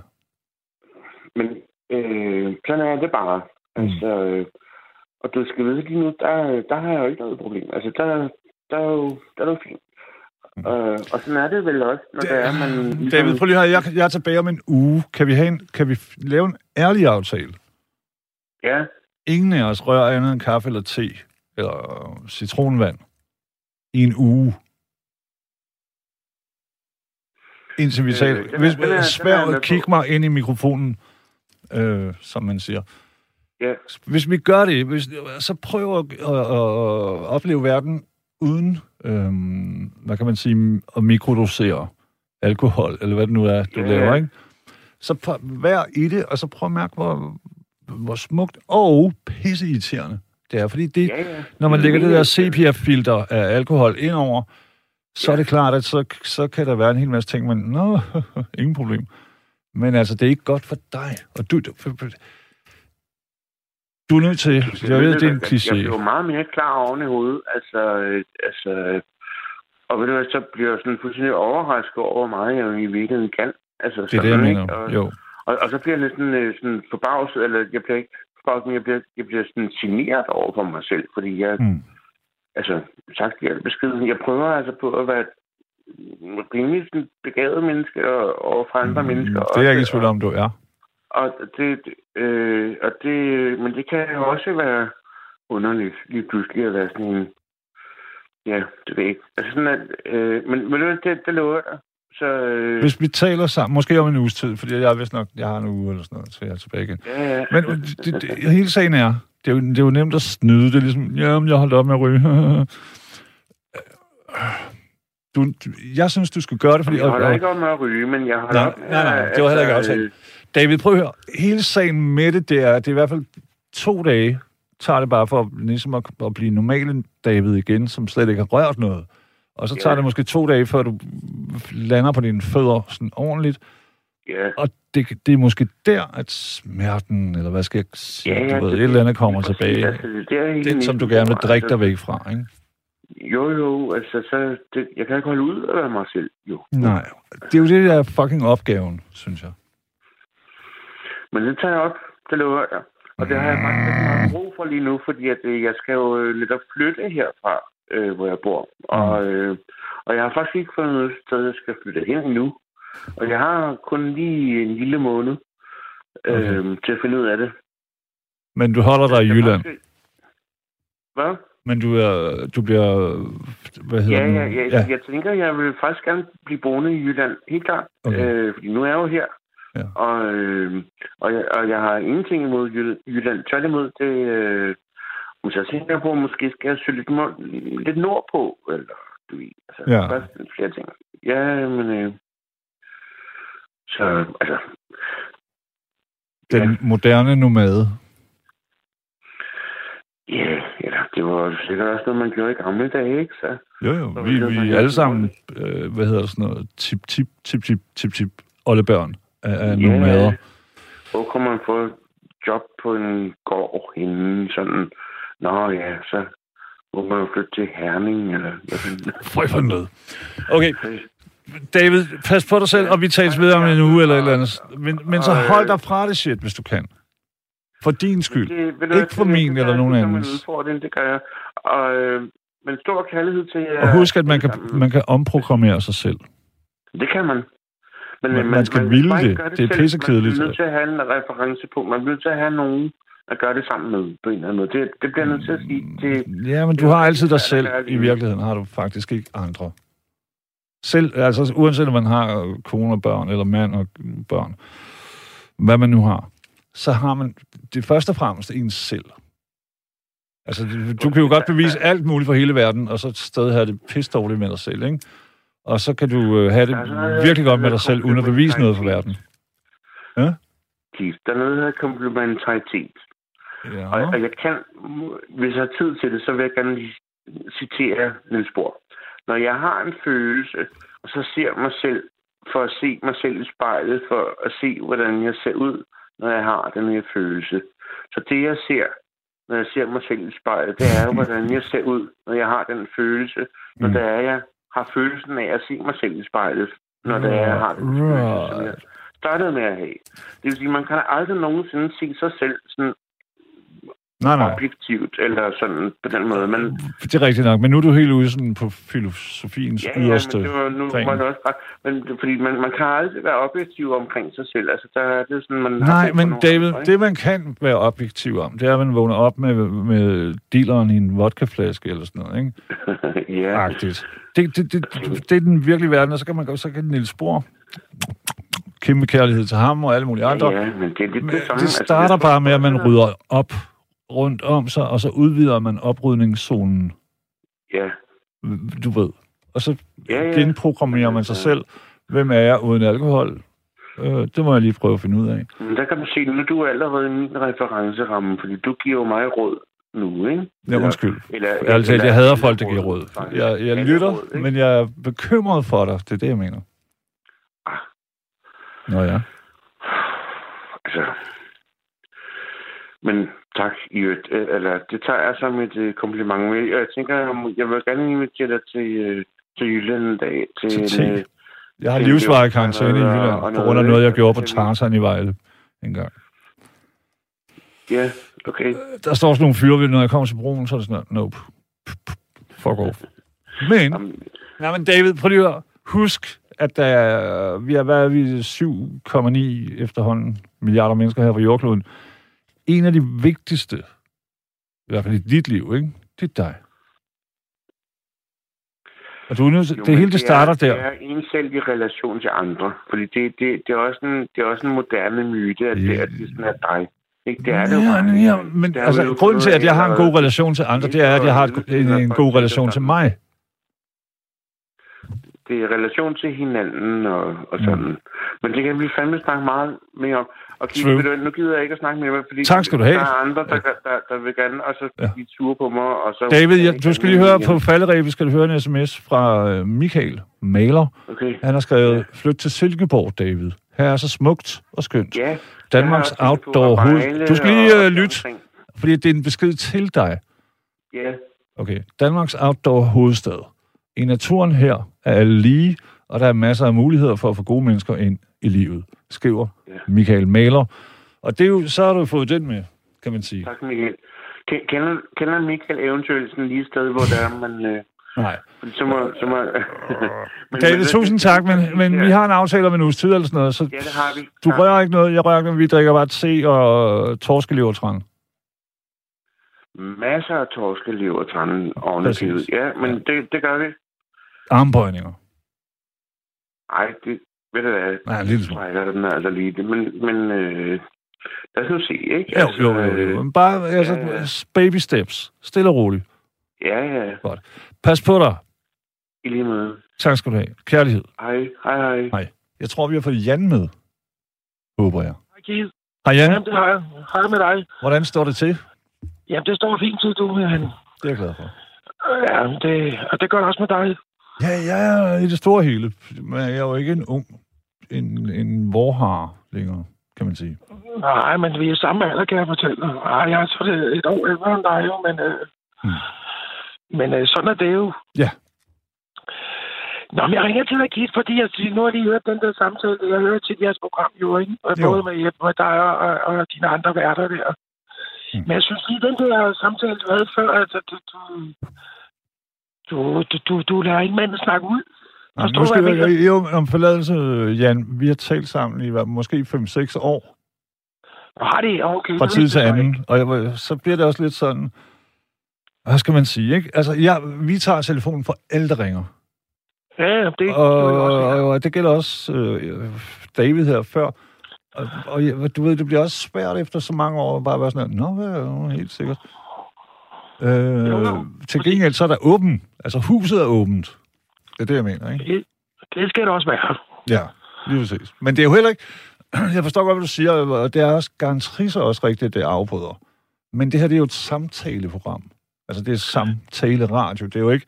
Men øh, sådan er det bare. Mm. Altså, øh, og du skal vide lige nu, der, der har jeg jo ikke noget problem. Altså, der, der, er, jo, der er jo fint. Øh, og sådan er det vel også, når det, er, man... ligesom- David, prøv lige her. Jeg, jeg er tilbage om en uge. Kan vi, have en, kan vi lave en ærlig aftale? Ja, Ingen af os rører andet end kaffe eller te eller citronvand i en uge. Indtil vi Øh, taler. er- Hvis jeg svær kigge på. mig ind i mikrofonen, øh, som man siger. ja. Hvis vi gør det, hvis, så prøv at, at, at opleve verden uden, øhm, hvad kan man sige, at mikrodosere alkohol, eller hvad det nu er, du Ja, laver, ikke? Så prøv, vær i det, og så prøv at mærke, hvor, hvor smukt og pisseirriterende det er. Fordi det, ja, ja. når man lægger det der sepia-filter af alkohol ind over, så er det klart, at så, så kan der være en hel masse ting, man, nå, (laughs) ingen problem. Men altså, det er ikke godt for dig. Og du, du, du er nødt til, jeg ved, det er en Jeg kliché. bliver meget mere klar oven i hovedet. Altså, øh, altså, og ved du hvad, så bliver jeg sådan fuldstændig overrasket over, hvor meget jeg i virkeligheden kan. Altså, Det er det, jeg sådan, mener. Og, Jo. Og, og så bliver jeg næsten øh, sådan forbavset, eller jeg bliver ikke forbavset, jeg bliver, jeg bliver sådan generet over for mig selv, fordi jeg, Mm. altså, sagt i beskeden, jeg prøver altså på at være rimelig sådan begavet menneske og, og for andre mm, mennesker. Det er jeg ikke i tvivl om, du er. Og det, øh, og det, men det kan jo også være underligt lige pludselig at være sådan en, ja, det ved jeg ikke. Altså sådan at, øh, men, men det, det, det lover jeg. Så, øh, Hvis vi taler sammen, måske om en uges tid, fordi jeg vist nok, jeg har en uge eller sådan noget, så jeg er tilbage igen. ja, ja. Men det, det, hele sagen er, det er, jo, det er jo nemt at snyde. Det er ligesom, jamen, jeg holdt op med at ryge. (laughs) Du, jeg synes, du skulle gøre det, fordi... jeg holder ikke op med at ryge, men jeg holder Nej, op med nej, nej, det var heller ikke aftalt. David, prøv at høre. Hele sagen med det, det er, det er i hvert fald to dage, tager det bare for ligesom at, at blive normale David igen, som slet ikke har rørt noget. Og så tager Ja. det måske to dage, før du lander på dine fødder sådan ordentligt. Ja, Og det, det er måske der, at smerten, eller hvad skal jeg sige, Ja, ja, du ved, det- et eller andet kommer præcis, tilbage. altså, det er Det, som du gerne vil drikke Altså, dig væk fra, ikke? Jo, jo, altså, så, det, jeg kan ikke holde ud af mig selv, jo. Nej, det er jo det, der er fucking opgaven, synes jeg. Men det tager jeg op, det lover jeg. Og det har jeg faktisk ikke meget brug for lige nu, fordi at, øh, jeg skal jo øh, flytte herfra, øh, hvor jeg bor. Og, øh, og jeg har faktisk ikke fundet noget sted, jeg skal flytte hen endnu. Og jeg har kun lige en lille måned øh, Okay. til at finde ud af det. Men du holder dig i Jylland. faktisk- Hvad? Men du, er, du bliver... Hvad hedder Ja, den? ja, ja, ja. Jeg tænker, jeg vil faktisk gerne blive boende i Jylland. Helt klart. Okay. Øh, fordi nu er jeg jo her. Ja. Og, øh, og, jeg, og jeg har ingenting imod Jyll- Jylland. Tværtimod, det... Øh, men så tænker jeg på, måske skal jeg søge lidt, lidt nordpå. Eller, du ved, altså, Ja. er flere ting. Ja, men... Øh, så, altså... Den Ja. moderne nomade. Ja, eller det var sikkert også noget, man gjorde i gamle dage, ikke? Så, Jo, jo. Vi, vi alle sammen, øh, hvad hedder sådan noget, tip, tip, tip, tip, tip, tip, oldebørn af, af Ja. nomader. Hvor kan man få job på en gård henne, sådan... Nå ja, så må man jo flytte til Herning, eller hvad. Frøj for noget. Okay, David, pas på dig selv, og vi tales videre om en uge eller et eller andet. Men, men så hold dig fra det shit, hvis du kan. For din skyld. Det, Ikke for min eller nogen andens. det gør jeg. Og, øh, men stor kærlighed til. Og husk, at man kan, man kan omprogrammere sig selv. Det kan man. Men, Man- øh, man skal skal ville bare det. gøre Det er pissekedeligt. Man er nødt til at have en reference på. Man er nødt til at have nogen at gøre det sammen med på en eller anden måde. Det, det bliver jeg nødt til at sige. Det, Ja, men du har altid dig selv. Det I virkeligheden har du faktisk ikke andre. Selv, altså uanset om man har kone og børn, eller mand og børn, hvad man nu har, så har man det først og fremmest ens selv. Altså, du, du kan jo godt bevise alt muligt for hele verden, og så stadig have det pisse dårligt med dig selv, ikke? Og så kan du øh, have det virkelig godt med dig selv, uden at bevise noget for verden. Keith, der er noget, der hedder komplementaritet. Ja. Og, og jeg kan, hvis jeg har tid til det, så vil jeg gerne citere Niels Bohr. Når jeg har en følelse, og så ser mig selv, for at se mig selv i spejlet, for at se, hvordan jeg ser ud, når jeg har den her følelse. Så det, jeg ser, når jeg ser mig selv i spejlet, det er jo, (laughs) hvordan jeg ser ud, når jeg har den følelse. Når Mm. det er, jeg har følelsen af at se mig selv i spejlet, når det er, jeg har den følelse, som jeg startede med at have. Det vil sige, man kan aldrig nogensinde se sig selv sådan Nej, nej. objektivt, eller sådan på den måde. Men, Det er rigtigt nok, men nu er du helt ude sådan på filosofiens ja, ja, yderste. men det var, nu plan. det også bare, men det, fordi man, man kan aldrig være objektiv omkring sig selv. Altså, der, er det er sådan, man Nej, men David, andre, det man kan være objektiv om, det er, at man vågner op med, med dealeren i en vodkaflaske eller sådan noget, (laughs) ikke? ja, Agtigt. Det, det, det, det, det er den virkelige verden, og så kan man godt- så kan Niels Spor kæmpe kærlighed til ham og alle mulige andre. ja, men det er lidt Men det samme. det starter bare med, at man rydder op rundt om sig, og så udvider man oprydningszonen, Ja, du ved. Og så ja, ja. genprogrammerer man sig selv. Hvem er jeg uden alkohol? Øh, det må jeg lige prøve at finde ud af. Men der kan du se, nu er du allerede i min referenceramme, fordi du giver jo mig råd nu, ikke? Ja, undskyld. Eller, Ærligt talt, jeg hader folk, der giver råd. faktisk. Jeg, jeg lytter, råd, men jeg er bekymret for dig. Det er det, jeg mener. Ah. Nå ja. Altså... Men tak, i øvrigt. Øh, Eller, det tager jeg som et øh, kompliment. Men Jeg tænker, jeg vil gerne invitere dig til, øh, til Jylland en dag. Til, Til en, øh, Jeg har livsvarig er karantæne i Jylland, på noget- grund af noget, jeg gjorde på Tarzan i Vejle en gang. Ja, okay. Der står sådan nogle fyre ved, når jeg kommer til broen, så er det sådan, nope. Fuck off. Men, Jamen, nej, men David, prøv lige at husk, at der er, vi er, hvad er vi, 7,9 efterhånden milliarder mennesker her på jordkloden. En af de vigtigste, i hvert fald i dit liv, ikke? det er dig. Og du jo, det hele det starter er, der. Det er en selv i relation til andre. Fordi det, det, det, er, også en, det er også en moderne myte, at, det, at det sådan er dig. Ikke? Det er det jo ja, bare. ja, men Det er altså, jo grunden til, at jeg har en god relation til andre, det er, at jeg har et, en, en god relation til mig. Det er relation til hinanden og, og sådan. Mm. Men det kan vi fandme snakke meget mere om. Og ved du, nu gider jeg ikke at snakke med, fordi Tak skal du have. der er andre, der, der, der vil gerne og så Ja. blive sure på mig. Og så David, ja, du skal lige høre på falderæbet, skal du høre en sms fra øh, Michael Maler. Okay. Han har skrevet, flyt til Silkeborg, David. Her er så smukt og skønt. Ja. Danmarks jeg outdoor hoved. Du skal lige og- øh, lytte, fordi det er en besked til dig. Ja. Okay. Danmarks outdoor hovedstad. I naturen her er alle lige, og der er masser af muligheder for at få gode mennesker ind i livet, skriver Ja. Michael Maler. Og det er jo, så har du fået den med, kan man sige. Tak, Michael. Ke- Kender, kender Michael eventuelt sådan lige sted, hvor der er, man... Øh, Nej. så må... Så må (laughs) men, David, men- tusind tak, men, men vi har en aftale om en uges tid eller sådan noget, så Ja, det har vi. du Tak. rører ikke noget, jeg rører ikke noget, vi drikker bare te og torskelevertræn. Masser af torskelever, trænen og Præcis. Ja, men Ja. det, det gør vi. Armbøjninger. Ej, det ved du hvad, Nej, en lille smule. den altså lige. Det, men, men øh, lad os nu se, ikke? Jo, jo, jo, jo. Men Bare altså, ja, ja. baby steps. Stille og roligt. Ja, ja. Pas på dig. I lige måde. Tak skal du have. Kærlighed. Hej, hej, hej. Jeg tror, vi har fået Jan med. Håber jeg. Hej, Keith. Hej Jan. Jamen, det har jeg. Hej med dig. Hvordan står det til? Jamen, det står fint til, du. Jan. Det er jeg glad for. Ja, det, og det gør det også med dig. Ja, jeg er i det store hele. Men jeg er jo ikke en ung, en, en vorhar længere, kan man sige. Nej, men vi er samme alder, kan jeg fortælle dig. Ej, jeg er så det et år ældre end dig, jo, men, øh, Hmm. men øh, sådan er det jo. Ja. Nå, men jeg ringer til dig, Keith, fordi jeg, nu har lige hørt den der samtale. Jeg hører til jeres program, jo, ikke? Og Jo. Både med, med dig og, og, og dine andre værter der. Hmm. Men jeg synes lige, den der samtale, du havde før, altså, du, du, du, du, du, du lader ikke manden snakke ud. Nå, Forstår skal hvad jeg jeg, jo, om forladelse, Jan. Vi har talt sammen i hvad, måske 5-6 år Har det? Okay. fra tid til jeg anden. Og jeg, så bliver det også lidt sådan... Hvad skal man sige, ikke? Altså, ja, vi tager telefonen for alle, der ringer. Ja, ja, det, Og, også, ja. og, det gælder også øh, David her før. Og, og ja, du ved, det bliver også svært efter så mange år at bare være sådan, nå, jo, helt sikkert. Øh, Jo, jo. til gengæld så er der åben. Altså, huset er åbent. Det er det, jeg mener, ikke? Det, det skal det også være. Ja, lige præcis. Men det er jo heller ikke... (clears throat) Jeg forstår godt, hvad du siger, og det er også garanteret også rigtigt, det er afbryder. Men det her, det er jo et samtaleprogram. Altså, det er samtale-radio. Det er jo ikke,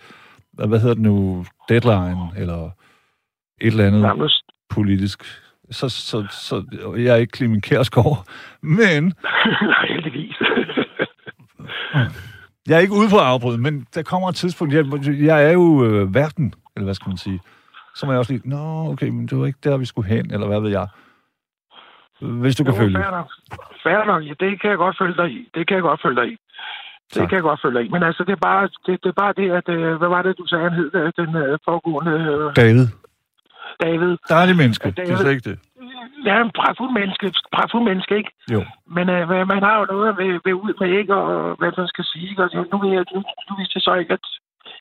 hvad hedder det nu, deadline, eller et eller andet Jamen, politisk. Så, så, så jeg er ikke Clemen Kærsgaard, men (laughs) nej, heldigvis. jeg er ikke ude på at afbryde, men der kommer et tidspunkt, jeg, jeg er jo øh, verden, eller hvad skal man sige. Så må jeg også lige, nå, okay, men det var ikke der, vi skulle hen, eller hvad ved jeg. Hvis du kan Jo, følge. Fair nok. Ja, det kan jeg godt følge dig i. Det kan jeg godt følge dig i. Det Tak. kan jeg godt følge dig i. Men altså, det er bare det, det, er bare det at... Øh, hvad var det, du sagde, han hed? øh, Den øh, foregående øh, David, David. er det menneske. Ja, Det er slet ikke det. Ja, en pragtfuld menneske. Pragtfuld menneske, ikke? Jo. Men øh, hvad- man har jo noget at være, ud med, ikke? Og hvad man skal sige. Og nu, ved jeg, nu, nu vidste jeg så ikke, at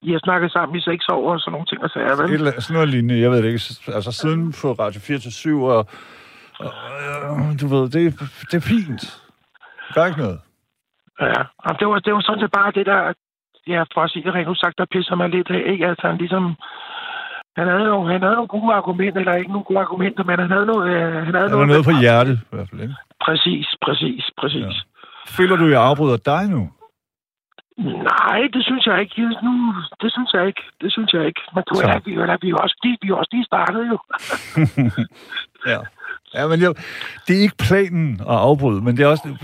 I har snakket sammen i seks år og sådan nogle ting og sager, Et vel? andet- sådan noget lignende, jeg ved det ikke. Altså siden på Radio 4 til 7, og, og øh, du ved, det, det er fint. Gør ikke noget. Ja, og det var, det var sådan set bare det der, ja, for at sige det rent sagt, der pisser mig lidt af, ikke? Altså, han ligesom, han havde, jo, han havde nogle gode argumenter, eller ikke nogle gode argumenter, men han havde noget... Øh, han havde Der er noget på hjertet, i hvert fald. Ikke? Præcis, præcis, præcis. Ja. Føler du, jeg afbryder dig nu? Nej, det synes jeg ikke. Nu, det synes jeg ikke. Det synes jeg ikke. Men du er, vi, er, vi, er jo også, vi, vi er også lige startet jo. (laughs) Ja. Ja, men jeg, det er ikke planen at afbryde, men det er også...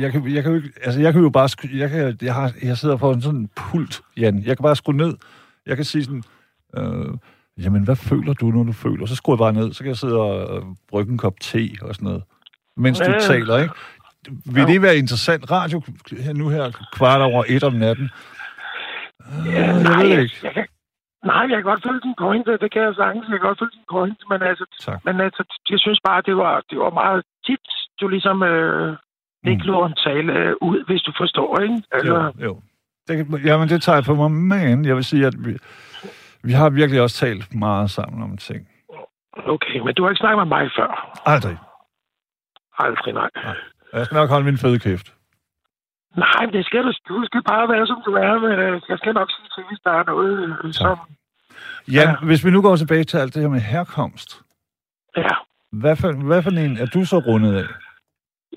Jeg kan, jeg kan jo ikke... Altså, jeg kan jo bare... Jeg, kan, jeg, har, jeg sidder på en sådan pult, Jan. Jeg kan bare skrue ned. Jeg kan sige sådan... Øh, jamen, hvad føler du, når du føler? Så skruer jeg bare ned. Så kan jeg sidde og øh, brygge en kop te og sådan noget. Mens du Ja. taler, ikke? Vil det være interessant? Radio her nu her kvart over et om natten? Øh, Ja, jeg nej, ved jeg, ikke. jeg kan, nej, jeg kan godt følge din pointe. Det kan jeg sagtens. Jeg kan godt følge din pointe. Men altså, Tak. men altså jeg synes bare, det var, det var meget tit, du ligesom øh, ikke Mm. lå en tale øh, ud, hvis du forstår, ikke? Altså, Jo, jo. Det, jamen, det tager jeg på mig, men jeg vil sige, at vi, vi har virkelig også talt meget sammen om ting. Okay, men du har ikke snakket med mig før. Aldrig. Aldrig, nej. Og Jeg skal nok holde min fede kæft. Nej, men det skal du. Du skal bare være, som du er. Men øh, jeg skal nok sige til, hvis der er noget, øh, som... Jan, Ja. hvis vi nu går tilbage til alt det her med herkomst. Ja. Hvad for, hvad for en er du så rundet af?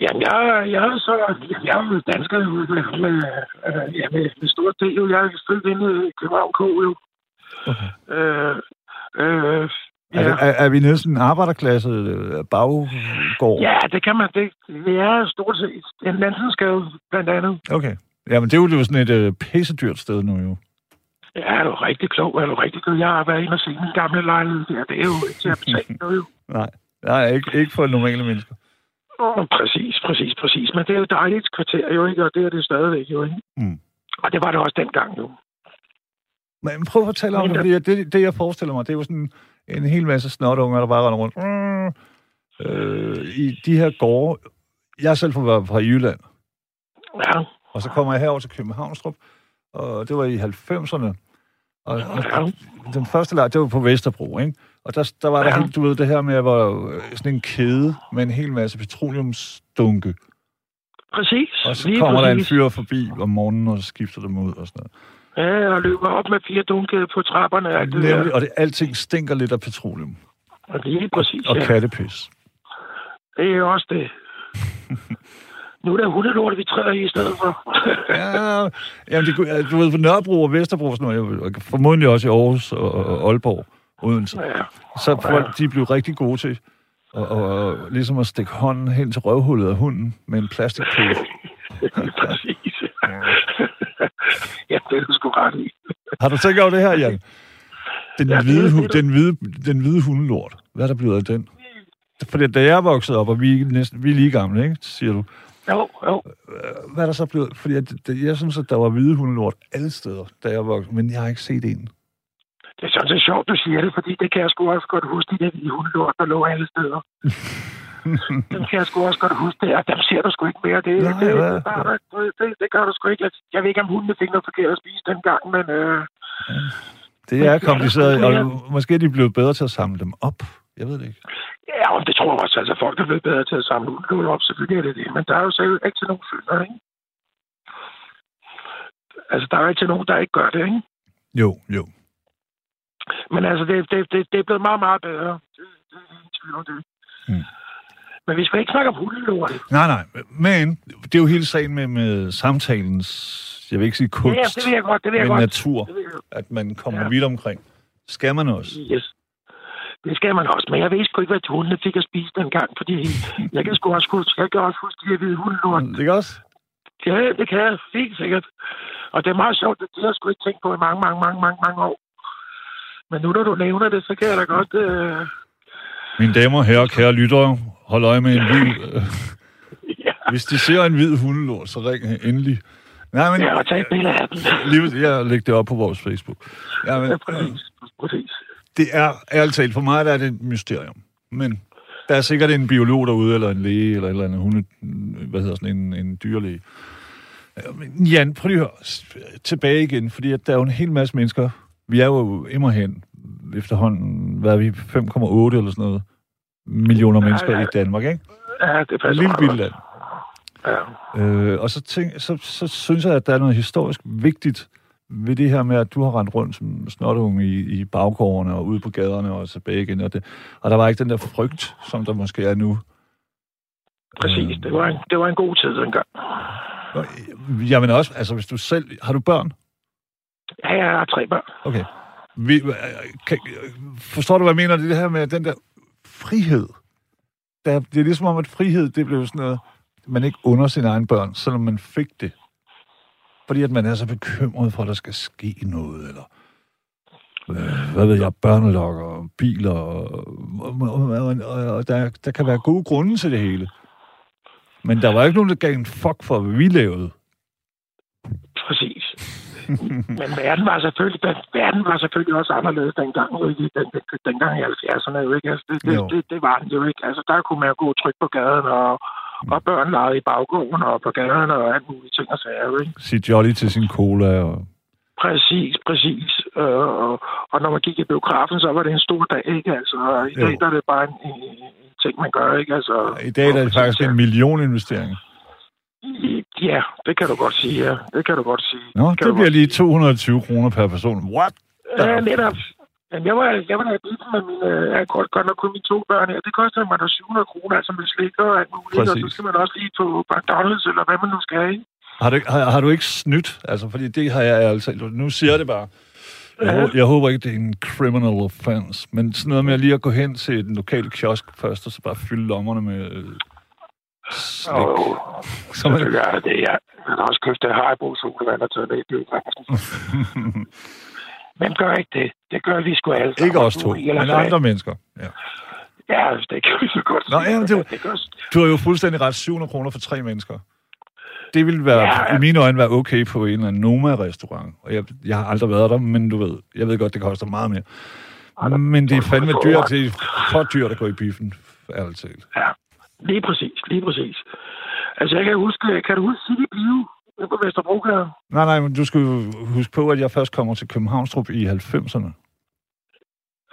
Jamen, jeg, jeg er så... Jeg er jo dansker med, med, øh, ja, med, med stort del. Jeg er født inde i København K, jo. Okay. Øh, øh, Ja. Er, er, er vi næsten en arbejderklasse øh, baggård? ja, det kan man. Det, det er stort set. En landsenskade, blandt andet. Okay. Jamen, det er jo sådan et øh, pissedyrt sted nu jo. Ja, er du rigtig klog? Er du rigtig klog? Jeg har været inde og set min gamle lejlighed der. Det er jo ikke til at betale (laughs) noget, jo. Nej, Nej ikke, ikke for normale mennesker. Oh, præcis, præcis, præcis. Men det er jo dejligt kvarter, jo ikke? Og det er det stadigvæk, jo ikke? Mm. Og det var det også dengang, jo. Men prøv at fortælle om det, fordi det, det, jeg forestiller mig, det er jo sådan en hel masse snotunger, der bare render rundt. Øh, I de her gårde. Jeg er selv fra, fra Jylland, Ja, Og så kommer jeg herover til Københavnstrup, og det var i 90'erne. Og, og den første lejr, det var på Vesterbro, ikke? Og der, der var der Ja. helt, du ved, det her med, at var øh, sådan en kæde med en hel masse petroleumsdunke. Præcis. Og så lige kommer der en præcis. fyr forbi om morgenen, og så skifter dem ud og sådan noget. Ja, og løber op med fire dunke på trapperne. Og, alt det Nemlig, der. og det, alting stinker lidt af petroleum. og lige præcis, Og ja. kattepis. Det er også det. (laughs) nu er der hundelort, vi træder i i stedet for. (laughs) Ja, jamen, det, du ved, på Nørrebro og Vesterbro, og sådan noget, og formodentlig også i Aarhus og, og Aalborg, Odense. ja. Så folk, de blev rigtig gode til og, og, og ligesom at stikke hånden hen til røvhullet af hunden med en plastikpose. (laughs) præcis. ja, (laughs) det er du sgu ret i. Har du tænkt over det her, Jan? (laughs) Den, Ja, ja, hvide, det- det- den, hvide, den hvide hundelort. Hvad er der blevet af den? Fordi da jeg voksede op, og vi næsten, vi er lige gamle, ikke? siger du. Jo, jo. Hvad er der så blevet? Fordi jeg, jeg synes, at der var hvide hundelort alle steder, da jeg voksede, men jeg har ikke set en. Det er sådan set sjovt, du siger det, fordi det kan jeg sgu også godt huske, de der hvide hundelort, der lå alle steder. (laughs) (laughs) dem kan jeg sgu også godt huske det, og dem ser du sgu ikke mere. Det, Nej, det, det, det, det, det, gør du sgu ikke. Jeg- Jeg ved ikke, om hundene fik noget forkert at spise dengang, men øh, Det er kompliceret, og måske er de blevet bedre til at samle dem op. Jeg ved det ikke. ja, og det tror jeg også. Altså, folk er blevet bedre til at samle hundelort op, selvfølgelig er det det. Men der er jo selv ikke til nogen følger, ikke? Altså, der er til nogen, der ikke gør det, ikke? Jo, jo. Men altså, det, det, det, det er blevet meget, meget bedre. Det, det er ingen tvivl om det. Mm. Men vi skal ikke snakke om hundelort. Nej, nej. Men det er jo hele sagen med, med samtalens, jeg vil ikke sige kunst, ja, det vil jeg godt, det vil jeg men godt. natur, Det vil jeg, at man kommer Ja. vidt omkring. Skal man også? yes. Det skal man også. Men jeg ved sgu ikke, hvad hundene fik at spise dengang, fordi jeg kan sgu også huske, jeg kan også huske de her hvide hundelort. Det er også? Ja, det kan jeg helt sikkert. Og det er meget sjovt, det har jeg sgu ikke tænkt på i mange, mange, mange, mange, mange år. Men nu når du nævner det, så kan jeg da godt... Øh... Mine damer og herrer, kære lyttere, hold øje med en hvid... Øh, (laughs) Ja, hvis de ser en hvid hundelort, så ring endelig. Nej, men ja, og tage et billede af den. (laughs) lige, jeg lægger det op på vores Facebook. Ja, men, Ja, præcis. præcis. det er ærligt talt, for mig der er det et mysterium. Men der er sikkert en biolog derude, eller en læge, eller, eller en hunde, hvad hedder sådan en, en dyrlæge. Øh, Jan, prøv lige at høre. Tilbage igen, fordi at der er jo en hel masse mennesker. Vi er jo immerhen efterhånden, hvad er vi, 5,8 eller sådan noget, millioner mennesker ja. i Danmark, ikke? Ja, det Et passer lille bitte land. Ja. Øh, og så, tænk, så, så synes jeg, at der er noget historisk vigtigt ved det her med, at du har rendt rundt som snotunge i, i baggårdene og ude på gaderne og tilbage igen. Og, det, og der var ikke den der frygt, som der måske er nu. Præcis. Det var en, det var en god tid dengang. Øh, jamen også, altså hvis du selv... Har du børn? Ja, jeg har tre børn. Okay. Vi, øh, kan, forstår du, hvad jeg mener? Det her med den der frihed. Der, det er ligesom om, at frihed, det blev sådan noget, man ikke under sine egne børn, selvom man fik det. Fordi at man er så bekymret for, at der skal ske noget, eller øh, hvad ved jeg, børnelokker, og biler, og, og, og, og, og der, der kan være gode grunde til det hele. Men der var ikke nogen, der gav en fuck for, hvad vi lavede. Men verden var selvfølgelig, verden var selvfølgelig også anderledes dengang? Den, den, dengang i 70'erne, jo ikke? Altså, det, det, Jo. det, det, var den jo ikke. Altså, der kunne man jo gå trygt på gaden, og, og børn legede i baggården og på gaden og alt muligt ting og sager, ikke? Sige jolly til sin cola, og Præcis, præcis. Øh, og, og når man gik i biografen, så var det en stor dag, ikke? Altså, i Jo. dag der er det bare en, en, en ting, man gør, ikke? Altså, i dag der er det faktisk en millioninvestering. Ja, det kan du godt sige, ja. Det kan du godt sige. Nå, det du bliver lige 220 kroner per person. What? Ja, netop. Men jeg var, jeg var der i med mine, jeg godt, godt nok kun mine to børn her. Det koster mig da 700 kroner, altså med slik og alt muligt. Og så Præcis. skal man også lige på McDonald's, eller hvad man nu skal, ikke? Har du, ikke- har, har du ikke snydt? Altså, fordi det har jeg altså... Nu siger jeg det bare. Jeg, Ja. håber, jeg håber ikke, det er en criminal offense, men sådan noget med lige at gå hen til den lokale kiosk først, og så bare fylde lommerne med øh, slik. Så man, selvfølgelig er det det, ja. Jeg har også købt det Haribo solvand og taget med i biografen. Hvem (laughs) gør ikke det? Det gør vi sgu alle ikke os to, men eller andre mennesker. Ja. Ja, det kan vi så godt Nå, ja, det- det gør, Du har jo fuldstændig ret 700 kroner for tre mennesker. Det ville være, Ja. i mine øjne være okay på en eller anden Noma-restaurant. Og jeg, jeg har aldrig været der, men du ved, jeg ved godt, det koster meget mere. Men det er fandme dyrt, det er for dyrt at gå i biffen, ærligt talt. Ja, lige præcis, lige præcis. Altså, jeg kan huske, kan du huske City Bio? På Vesterbrogade. Nej, nej, men du skal jo huske på, at jeg først kommer til Københavnstrup i 90'erne.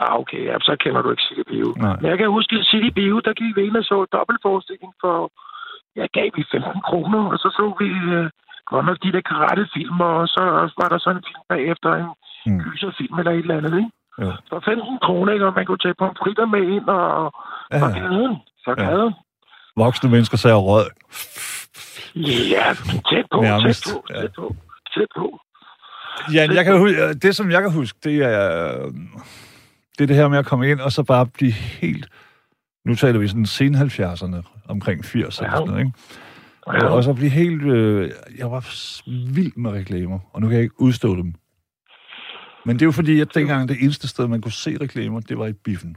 Ah, okay. Ja, så kender du ikke City Bio. Nej. Men jeg kan huske, at City Bio, der gik vi ind og så dobbeltforestilling for... Jeg gav vi 15 kroner, og så så vi øh, godt nok de der karate-film, og så var der sådan en film bagefter, en Mm. gyserfilm eller et eller andet, ikke? Jo. For 15 kroner, ikke? Og man kunne tage pomfritter med ind og... Ja, For ja. gaden. For Ja. Voksne mennesker sagde rød. Ja, tæt på, Nærmest, tæt på, tæt på, tæt på. Ja, jeg kan huske, det, som jeg kan huske, det er, det er det her med at komme ind, og så bare blive helt... Nu taler vi sådan sen 70'erne, omkring 80 eller Ja. sådan noget, ikke? Ja. Og så blive helt... Øh, jeg var vild med reklamer, og nu kan jeg ikke udstå dem. Men det er jo fordi, at dengang det eneste sted, man kunne se reklamer, det var i biffen.